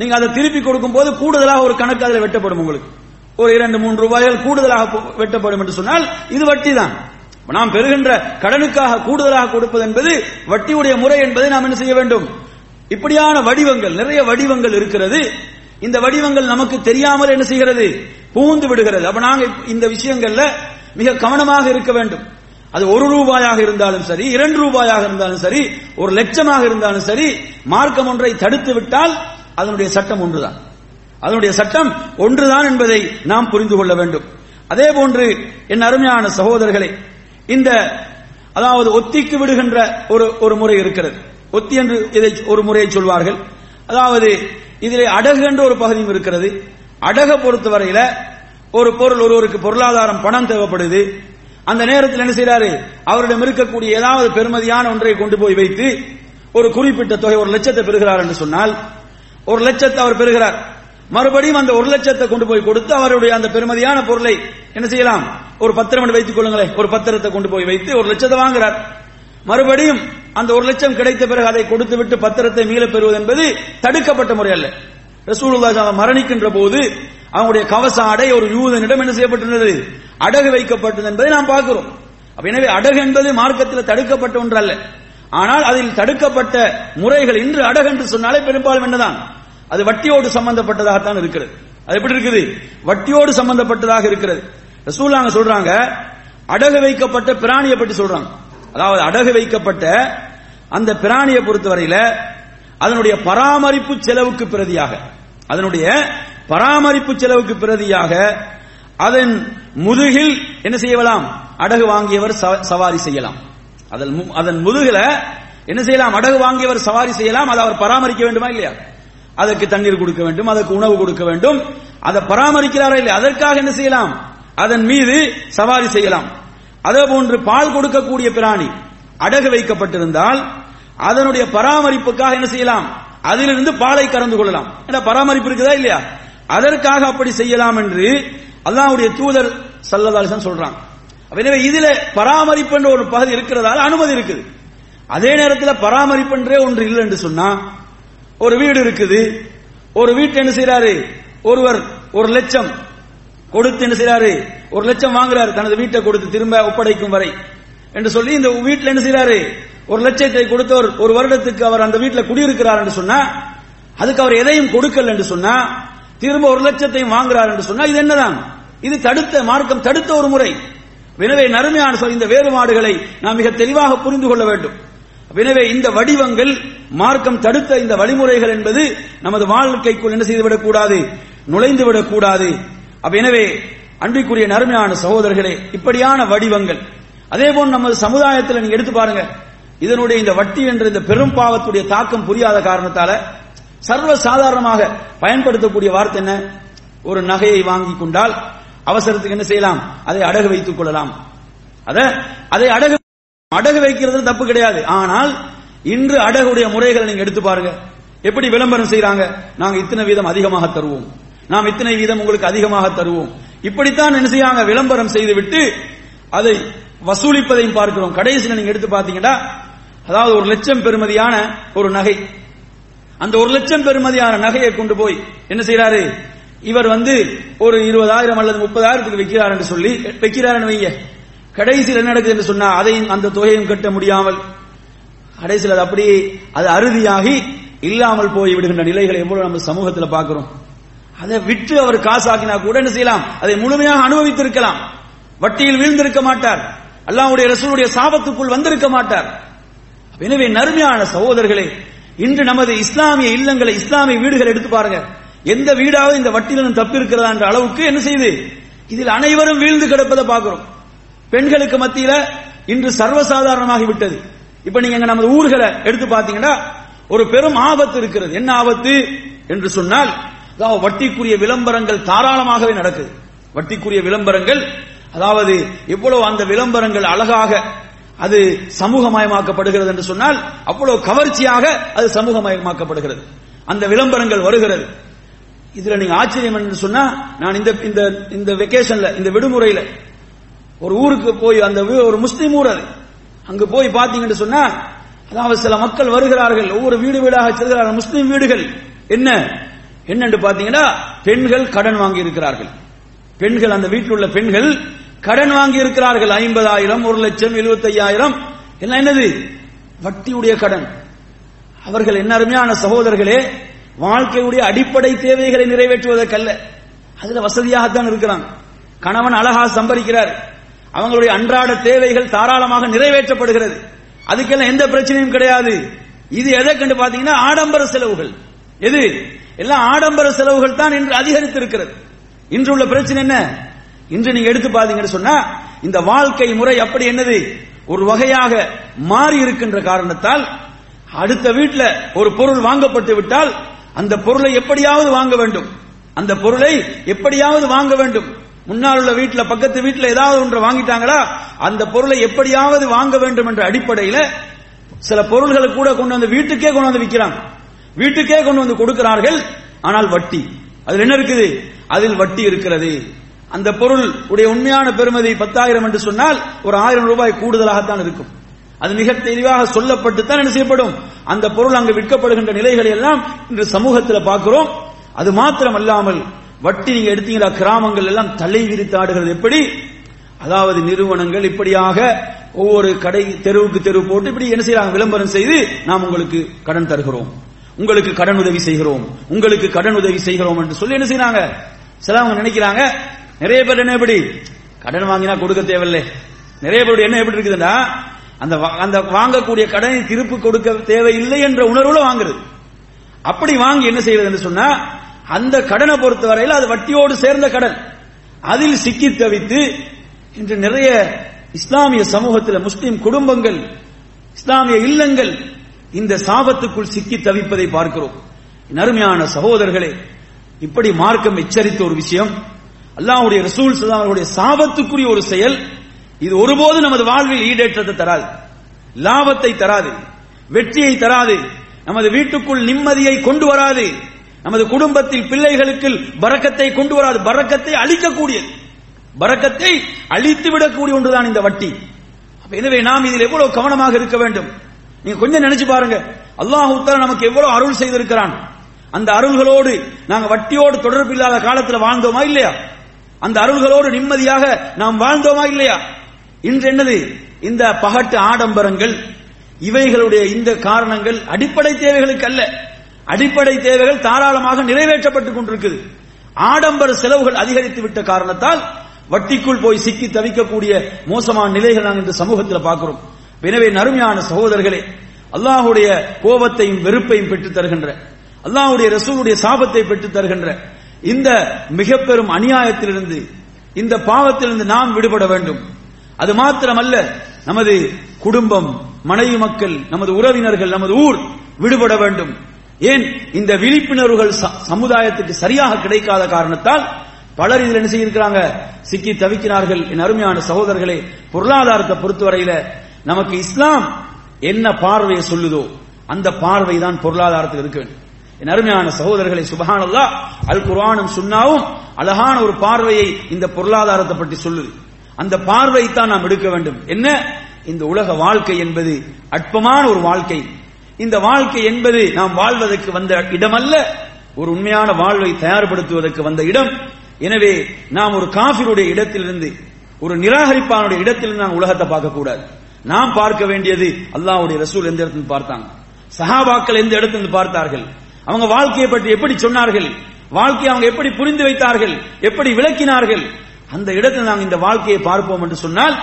நீங்க அதை திருப்பி கொடுக்கும் போது கூடுதலாக ஒரு கணக்கு அதில் வெட்டப்படும் உங்களுக்கு. ஒரு இரண்டு மூன்று ரூபாய்கள் கூடுதலாக வெட்டப்படும் என்று சொன்னால் இது வட்டி தான் நாம் பெறுகின்ற கடனுக்காக கூடுதலாக கொடுப்பது என்பது வட்டியுடைய முறை என்பதை நாம் என்ன செய்ய வேண்டும்? இப்படியான வடிவங்கள் நிறைய வடிவங்கள் இருக்கிறது. இந்த வடிவங்கள் நமக்கு தெரியாமல் என்ன செய்கிறது? புகுந்து விடுகிறது. அப்ப நாங்க இந்த விஷயங்கள்ல மிக கவனமாக இருக்க வேண்டும். அது ஒரு ரூபாயாக இருந்தாலும் சரி இரண்டு ரூபாயாக இருந்தாலும் சரி ஒரு லட்சமாக இருந்தாலும் சரி மார்க்கம் ஒன்றை தடுத்து விட்டால் அதனுடைய சட்டம் ஒன்றுதான். அதனுடைய சட்டம் ஒன்றுதான் என்பதை நாம் புரிந்து கொள்ள வேண்டும். அதே போன்று என் அருமையான சகோதரர்களே இந்த அதாவது ஒத்திக்கு விடுகின்ற ஒரு ஒரு முறை இருக்கிறது. ஒத்தி என்று இதை ஒரு முறையை சொல்வார்கள். அதாவது இதிலே அடகு என்ற ஒரு பகுதியும் இருக்கிறது. அடக பொறுத்தவரையில ஒரு பொருள் ஒருவருக்கு பொருளாதாரம் பணம் தேவைப்படுது. அந்த நேரத்தில் என்ன செய்யறாரு அவரிடம் இருக்கக்கூடிய ஏதாவது பெருமதியான ஒன்றை கொண்டு போய் வைத்து ஒரு குறிப்பிட்ட தொகை ஒரு லட்சத்தை பெறுகிறார் என்று சொன்னால் ஒரு லட்சத்தை அவர் பெறுகிறார். மறுபடியும் அந்த ஒரு லட்சத்தை கொண்டு போய் கொடுத்து அவருடைய அந்த பெருமதியான பொருளை என்ன செய்யலாம்? ஒரு பத்திரம் வைத்துக் கொள்ளுங்களேன். ஒரு பத்திரத்தை கொண்டு போய் வைத்து ஒரு லட்சத்தை வாங்குறார் மறுபடியும் அந்த ஒரு லட்சம் கிடைத்த பிறகு அதை கொடுத்து விட்டு பத்திரத்தை மீள பெறுவது என்பது தடுக்கப்பட்ட முறை அல்ல. ரசூலுல்லாஹி மரணிக்கின்ற போது அவனுடைய கவச அடை ஒரு யூதனிடம் என்ன செய்யப்பட்டிருந்தது? அடகு வைக்கப்பட்டது என்பதை நாம் பார்க்கிறோம். எனவே அடகு என்பது மார்க்கத்தில் தடுக்கப்பட்ட ஒன்று அல்ல ஆனால் அதில் தடுக்கப்பட்ட முறைகள் இன்று அடகு என்று சொன்னாலே பெரும்பாலும் என்னதான்? அது வட்டியோடு சம்பந்தப்பட்டதாகத்தான் இருக்கிறது. அது எப்படி இருக்குது? வட்டியோடு சம்பந்தப்பட்டதாக இருக்கிறது. ரசூலாங்க சொல்றாங்க அடகு வைக்கப்பட்ட பிராணியை பற்றி சொல்றாங்க. அதாவது அடகு வைக்கப்பட்ட அந்த பிராணியை பொறுத்தவரையில அதனுடைய பராமரிப்பு செலவுக்கு பிரதியாக. அதனுடைய பராமரிப்பு செலவுக்கு பிரதியாக அதன் முதுகில் என்ன செய்யலாம்? அடகு வாங்கியவர் சவ- சவாரி செய்யலாம். அதன் மு- அதன் முதுகில என்ன செய்யலாம்? அடகு வாங்கியவர் சவாரி செய்யலாம். அதை அவர் பராமரிக்க வேண்டுமா இல்லையா? அதற்கு தண்ணீர் கொடுக்க வேண்டும் அதற்கு உணவு கொடுக்க வேண்டும். அதை பராமரிக்கிறாரா இல்லையா? அதற்காக என்ன செய்யலாம்? அதன் மீது சவாரி செய்யலாம். அதே போன்று பால் கொடுக்கக்கூடிய பிராணி அடகு வைக்கப்பட்டிருந்தால் அதனுடைய பராமரிப்புக்காக என்ன செய்யலாம்? அதிலிருந்து பாலை கறந்து கொள்ளலாம். ஏன்னா பராமரிப்பு இருக்குதா இல்லையா? அதற்காக அப்படி செய்யலாம் என்று அல்லாவுடைய தூதர் சல்லதாலிசன் சொல்றாங்க எனவே இதுல பராமரிப்பு என்ற ஒரு பகுதி இருக்கிறதால அனுமதி இருக்குது. அதே நேரத்தில் பராமரிப்பு என்றே ஒன்று இல்லை என்று சொன்னா ஒரு வீடு இருக்குது ஒரு வீட்டு என்ன செய்யறாரு ஒருவர் ஒரு லட்சம் கொடுத்து என்ன செய்யறாரு ஒரு லட்சம் வாங்குறாரு தனது வீட்டை கொடுத்து திரும்ப ஒப்படைக்கும் வரை என்று சொல்லி இந்த வீட்டில் என்ன செய்யறாரு ஒரு லட்சத்தை கொடுத்தவர் ஒரு வருடத்துக்கு அவர் அந்த வீட்டில் குடியிருக்கிறார் என்று சொன்னா அதுக்கு அவர் எதையும் கொடுக்கல என்று சொன்னா திரும்ப ஒரு லட்சத்தையும் வாங்குறார் என்று சொன்னால் இது என்னதான்? இது தடுத்த மார்க்கம் தடுத்த ஒரு முறை. எனவே நறுமையான சொல் இந்த வேறுபாடுகளை நாம் மிக தெளிவாக புரிந்து கொள்ள வேண்டும். எனவே இந்த வடிவங்கள் மார்க்கம் தடுத்த இந்த வழிமுறைகள் என்பது நமது வாழ்க்கைக்குள் என்ன செய்துவிடக் கூடாது? நுழைந்து விடக்கூடாது அப்ப எனவே அன்பிற்குரிய நறுமையான சகோதரர்களே இப்படியான வடிவங்கள். அதே போல் நமது சமுதாயத்தில் நீங்க எடுத்து பாருங்க. இதனுடைய இந்த வட்டி என்ற இந்த பெரும் பாவத்துடைய தாக்கம் புரியாத காரணத்தால சர்வ சாதாரணமாக பயன்படுத்தக்கூடிய வார்த்தை என்ன? ஒரு நகையை வாங்கி கொண்டால் அவசரத்துக்கு என்ன செய்யலாம்? அதை அடகு வைத்துக் கொள்ளலாம். அத அதை அடகு அடகு வைக்கிறது தப்பு கிடையாது. ஆனால் இன்று அடகுடைய முறைகளை நீங்க எடுத்து பாருங்க. எப்படி விளம்பரம் செய்றாங்க? நாங்க இத்தனை வீதம் அதிகமாக தருவோம். நாம் இத்தனை வீதம் உங்களுக்கு அதிகமாக தருவோம். இப்படித்தான் என்ன செய்யாங்க விளம்பரம் செய்துவிட்டு அதை வசூலிப்பதையும் பார்க்கிறோம். கடைசியில் நீங்க எடுத்து பாத்தீங்கன்னா அதாவது ஒரு லட்சம் பெறுமதியான ஒரு நகை. அந்த ஒரு லட்சம் பெறுமதியான நகையை கொண்டு போய் என்ன செய்யறாரு இவர் வந்து ஒரு இருபதாயிரம் அல்லது முப்பதாயிரத்துக்கு வைக்கிறார் என்று சொல்லி வைக்கிறார் வைங்க. கடைசியில் என்ன நடக்குது என்று சொன்னா அதையும் அந்த தொகையும் கட்ட முடியாமல் கடைசியில் அது அப்படியே அது அறுதியாகி இல்லாமல் போய் விடுகின்ற நிலைகளை எவ்வளவு நம்ம சமூகத்தில் பார்க்கிறோம். அதை விற்று அவர் காசாக்கினா கூட என்ன செய்யலாம்? அதை முழுமையாக அனுபவித்திருக்கலாம். வட்டியில் வீழ்ந்திருக்க மாட்டார். அல்லாவுடைய ரசூலுடைய சாபத்துக்குள் வந்திருக்க மாட்டார். எனவே நறுமையான சகோதரர்களே இன்று நமது இஸ்லாமிய இல்லங்களை இஸ்லாமிய வீடுகள் எடுத்து பாருங்க. எந்த வீடாவது இந்த வட்டியிலும் தப்பி இருக்கிறதா என்ற அளவுக்கு என்ன செய்யுது இதில் அனைவரும் வீழ்ந்து கிடப்பதை பார்க்கிறோம். பெண்களுக்கு மத்தியில இன்று சர்வசாதாரணமாகி விட்டது. இப்ப நீங்க நமது ஊர்களை எடுத்து பாத்தீங்கன்னா ஒரு பெரும் ஆபத்து இருக்கிறது. என்ன ஆபத்து என்று சொன்னால் வட்டிக்குரிய விளம்பரங்கள் தாராளமாகவே நடக்குது. வட்டிக்குரிய விளம்பரங்கள் அதாவது எவ்வளவு அந்த விளம்பரங்கள் அழகாக அது சமூகமயமாக்கப்படுகிறது என்று சொன்னால் அவ்வளவு கவர்ச்சியாக அது சமூகமயமாக்கப்படுகிறது. அந்த விளம்பரங்கள் வருகிறது. இதுல நீங்க ஆச்சரியம் என்று சொன்னா நான் இந்த இந்த இந்த வெக்கேஷன்ல இந்த விடுமுறையில ஒரு ஊருக்கு போய் அந்த ஒரு முஸ்லீம் ஊர் அது. அங்கு போய் பாத்தீங்கன்னு சொன்னா அதாவது சில மக்கள் வருகிறார்கள் ஒவ்வொரு வீடு வீடாக செல்கிறார்கள் முஸ்லீம் வீடுகள். என்ன? என்னன்னு பாத்தீங்கன்னா பெண்கள் கடன் வாங்கி இருக்கிறார்கள். பெண்கள் அந்த வீட்டில் உள்ள பெண்கள் கடன் வாங்கி இருக்கிறார்கள் ஐம்பதாயிரம் ஒரு லட்சம் எழுபத்தையாயிரம். எல்லாம் என்னது? வட்டியுடைய கடன். அவர்கள் என்ன அருமையான சகோதரர்களே வாழ்க்கையுடைய அடிப்படை தேவைகளை நிறைவேற்றுவதற்கல்ல. அதுல வசதியாகத்தான் இருக்கிறாங்க கணவன் அழகா சம்பரிக்கிறார் அவங்களுடைய அன்றாட தேவைகள் தாராளமாக நிறைவேற்றப்படுகிறது. அதுக்கெல்லாம் எந்த பிரச்சனையும் கிடையாது. இது எதை கண்டு பாத்தீங்கன்னா ஆடம்பர செலவுகள். எது? எல்லாம் ஆடம்பர செலவுகள் தான் இன்று அதிகரித்திருக்கிறது. இன்று உள்ள பிரச்சனை என்ன? இன்று நீங்க எடுத்து பாத்தீங்கன்னு சொன்னா இந்த வாழ்க்கை முறை அப்படி என்னது? ஒரு வகையாக மாறி இருக்கின்ற காரணத்தால் அடுத்த வீட்டில் ஒரு பொருள் வாங்கப்பட்டு விட்டால் அந்த பொருளை எப்படியாவது வாங்க வேண்டும். அந்த பொருளை எப்படியாவது வாங்க வேண்டும். முன்னால் உள்ள வீட்டில் பக்கத்து வீட்டில் ஏதாவது ஒன்று வாங்கிட்டாங்களா அந்த பொருளை எப்படியாவது வாங்க வேண்டும் என்ற அடிப்படையில சில பொருள்களை கூட கொண்டு வந்து வீட்டுக்கே கொண்டு வந்து விற்கிறாங்க. வீட்டுக்கே கொண்டு வந்து கொடுக்கிறார்கள் ஆனால் வட்டி. அதில் என்ன இருக்குது? அதில் வட்டி இருக்கிறது. அந்த பொருள் உடைய உண்மையான பெருமதி பத்தாயிரம் என்று சொன்னால் ஒரு ஆயிரம் ரூபாய் கூடுதலாகத்தான் இருக்கும். அது மிக தெளிவாக சொல்லப்பட்டு தான் என்ன செய்யப்படும்? அந்த பொருள் அங்கு விற்கப்படுகின்ற நிலைகளை எல்லாம் இன்று சமூகத்தில் பார்க்கிறோம். அது மாத்திரம் அல்லாமல் வட்டி நீங்க எடுத்தீங்களா? கிராமங்கள் எல்லாம் தலை விரித்தாடுகிறது எப்படி? அதாவது நிறுவனங்கள் இப்படியாக ஒவ்வொரு கடை தெருவுக்கு தெருவு போட்டு இப்படி என்ன செய்யறாங்க? விளம்பரம் செய்து நாம் உங்களுக்கு கடன் தருகிறோம். உங்களுக்கு கடன் உதவி செய்கிறோம். உங்களுக்கு கடன் உதவி செய்கிறோம் என்று சொல்லி என்ன செய்யறாங்க? சிலவங்க நினைக்கிறாங்க நிறைய பேர் என்ன எப்படி? கடன் வாங்கினா கொடுக்க தேவையில்லை. நிறைய பேருடைய என்ன எப்படி இருக்குதுன்னா அந்த வா- அந்த வாங்கக்கூடிய கடனை திருப்பு கொடுக்க தேவையில்லை என்ற உணர்வுல வாங்குறது. அப்படி வாங்கி என்ன செய்யறதுன்னு சொன்னா அந்த கடனை பொறுத்தவரையில் அது வட்டியோடு சேர்ந்த கடன். அதில் சிக்கி தவித்து இன்று நிறைய இஸ்லாமிய சமூகத்தில் முஸ்லிம் குடும்பங்கள் இஸ்லாமிய இல்லங்கள் இந்த சாபத்துக்குள் சிக்கி தவிப்பதை பார்க்கிறோம். நருமையான அருமையான சகோதரர்களே இப்படி மார்க்கம் எச்சரித்த ஒரு விஷயம். அல்லாவுடைய ரசூல் அவருடைய சாபத்துக்குரிய ஒரு செயல். இது ஒருபோது நமது வாழ்வில் ஈடேற்றத்தை தராது. லாபத்தை தராது. வெற்றியை தராது. நமது வீட்டுக்குள் நிம்மதியை கொண்டு வராது. நமது குடும்பத்தில் பிள்ளைகளுக்கு பறக்கத்தை கொண்டு வராது. பறக்கத்தை அழிக்கக்கூடியது. பறக்கத்தை அழித்து விடக்கூடிய ஒன்றுதான் இந்த வட்டி. எனவே நாம் இதில் எவ்வளவு கவனமாக இருக்க வேண்டும்? நீங்க கொஞ்சம் நினைச்சு பாருங்க. அல்லாஹ் உத்தர நமக்கு எவ்வளவு அருள் செய்திருக்கிறான். அந்த அருள்களோடு நாங்க வட்டியோடு தொடர்பு இல்லாத காலத்தில் வாழ்ந்தோமா இல்லையா? அந்த அருள்களோடு நிம்மதியாக நாம் வாழ்ந்தோமா இல்லையா? இன்று என்னது? இந்த பகட்டு ஆடம்பரங்கள் இவைகளுடைய இந்த காரணங்கள் அடிப்படை தேவைகளுக்கு அல்ல. அடிப்படை தேவைகள் தாராளமாக நிறைவேற்றப்பட்டுக் கொண்டிருக்குது. ஆடம்பர செலவுகள் அதிகரித்து விட்ட காரணத்தால் வட்டிக்குள் போய் சிக்கி தவிக்கக்கூடிய மோசமான நிலைகள் நாங்கள் இந்த சமூகத்தில் பார்க்கிறோம். எனவே நறுமையான சகோதரர்களே அல்லாஹுடைய கோபத்தையும் வெறுப்பையும் பெற்றுத் தருகின்ற அல்லாஹுடைய ரசூலுடைய சாபத்தை பெற்றுத் தருகின்ற இந்த மிக பெரும் அநியாயத்திலிருந்து இந்த பாவத்திலிருந்து நாம் விடுபட வேண்டும். அது மாத்திரமல்ல நமது குடும்பம் மனைவி மக்கள் நமது உறவினர்கள் நமது ஊர் விடுபட வேண்டும். ஏன்? இந்த விழிப்புணர்வுகள் ச- சமுதாயத்துக்கு சரியாக கிடைக்காத காரணத்தால் பலர் இதில் என்ன செய்யிருக்கிறாங்க சிக்கி தவிக்கிறார்கள் என் அருமையான சகோதரர்களே பொருளாதாரத்தை பொறுத்தவரையில நமக்கு இஸ்லாம் என்ன பார்வையை சொல்லுதோ அந்த பார்வை தான் பொருளாதாரத்துக்கு இருக்க வேண்டும். என் அருமையான சகோதரர்களை சுபஹானல்லாஹ் அல் குர்ஆனும் சுன்னாவும் அழகான ஒரு பார்வையை இந்த பொருளாதாரத்தை பற்றி சொல்லுது. அந்த பார்வை தான் நாம் எடுக்க வேண்டும். என்ன? இந்த உலக வாழ்க்கை என்பது அற்பமான ஒரு வாழ்க்கை. இந்த வாழ்க்கை என்பது நாம் வாழ்வதற்கு வந்த இடமல்ல ஒரு உண்மையான வாழ்வை தயார்படுத்துவதற்கு வந்த இடம். எனவே நாம் ஒரு காஃபியுடைய இடத்திலிருந்து ஒரு நிராகரிப்பானுடைய இடத்திலிருந்து நாம் உலகத்தை பார்க்கக்கூடாது. நாம் பார்க்க வேண்டியது அல்லாவுடைய ரசூல் எந்த இடத்துல பார்த்தாங்க? சஹாபாக்கள் எந்த இடத்துல பார்த்தார்கள்? அவங்க வாழ்க்கையை பற்றி எப்படி சொன்னார்கள்? வாழ்க்கையை அவங்க எப்படி புரிந்து வைத்தார்கள்? எப்படி விளக்கினார்கள்? அந்த இடத்தில் நாங்கள் இந்த வாழ்க்கையை பார்ப்போம் என்று சொன்னால்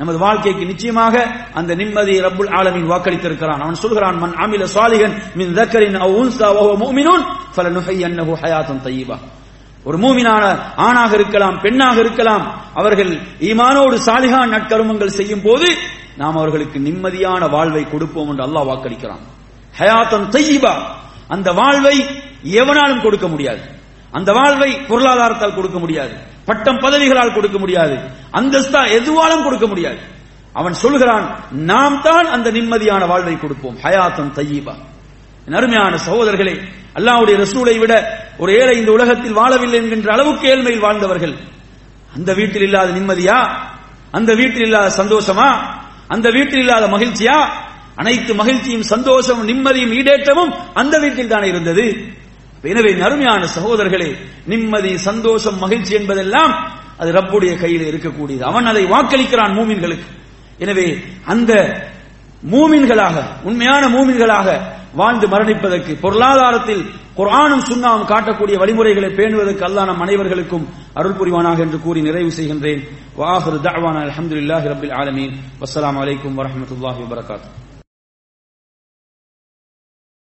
நமது வாழ்க்கைக்கு நிச்சயமாக அந்த நிம்மதி ரப்புல் ஆலமின் வாக்களித்திருக்கிறான். அவன் சொல்கிறான் மன் அமில சாலிகன் மின் தக்கரின் அவ் உன்சா வஹுவ முஃமினூன் ஃபலனுஹய்யன்னஹு ஹயாத்தன் தய்யிபா ஒரு மூமினான ஆணாக இருக்கலாம் பெண்ணாக இருக்கலாம் அவர்கள் ஈமானோடு சாலிகா நற்கருமங்கள் செய்யும் போது நாம் அவர்களுக்கு நிம்மதியான வாழ்வை கொடுப்போம் என்று அல்லாஹ் வாக்களிக்கிறான். ஹயாத்தன் தய்யிபா அந்த வாழ்வை எவனாலும் கொடுக்க முடியாது. அந்த வாழ்வை பொருளாதாரத்தால் கொடுக்க முடியாது. பட்டம் பதவிகளால் கொடுக்க முடியாது. அந்தஸ்தா எதுவாலும் கொடுக்க முடியாது. அவன் சொல்கிறான் நாம் தான் அந்த நிம்மதியான வாழ்வை கொடுப்போம். ஹயாத்தம் தையீபா. நருமையான அருமையான சகோதரர்களே அல்லாவுடைய ரசூலை விட ஒரு ஏழை இந்த உலகத்தில் வாழவில்லை என்கின்ற அளவுக்கு ஏழ்மையில் வாழ்ந்தவர்கள். அந்த வீட்டில் இல்லாத நிம்மதியா? அந்த வீட்டில் இல்லாத சந்தோஷமா? அந்த வீட்டில் இல்லாத மகிழ்ச்சியா? அனைத்து மகிழ்ச்சியும் சந்தோஷமும் நிம்மதியும் ஈடேற்றமும் அந்த வீட்டில் தானே இருந்தது. எனவே அருமையான சகோதரர்களே நிம்மதி சந்தோஷம் மகிழ்ச்சி என்பதெல்லாம் அது ரப்புடைய கையில் இருக்கக்கூடியது. அவன் அதை வாக்களிக்கிறான் மூமின்களுக்கு. எனவே அந்த மூமின்களாக உண்மையான மூமின்களாக வாழ்ந்து மரணிப்பதற்கு பொருளாதாரத்தில் குரானும் சுண்ணாவும் காட்டக்கூடிய வழிமுறைகளை பேணுவதற்கு அல்லா நம் அனைவர்களுக்கும் அருள் புரிவானாக என்று கூறி நிறைவு செய்கின்றேன். வாஹிரு தஅவானா அலமதுல்லாஹி ரபில் ஆலமீன். வசலாம் அலைக்கும் வரமத்துல்லாஹி வபரகாத்துஹு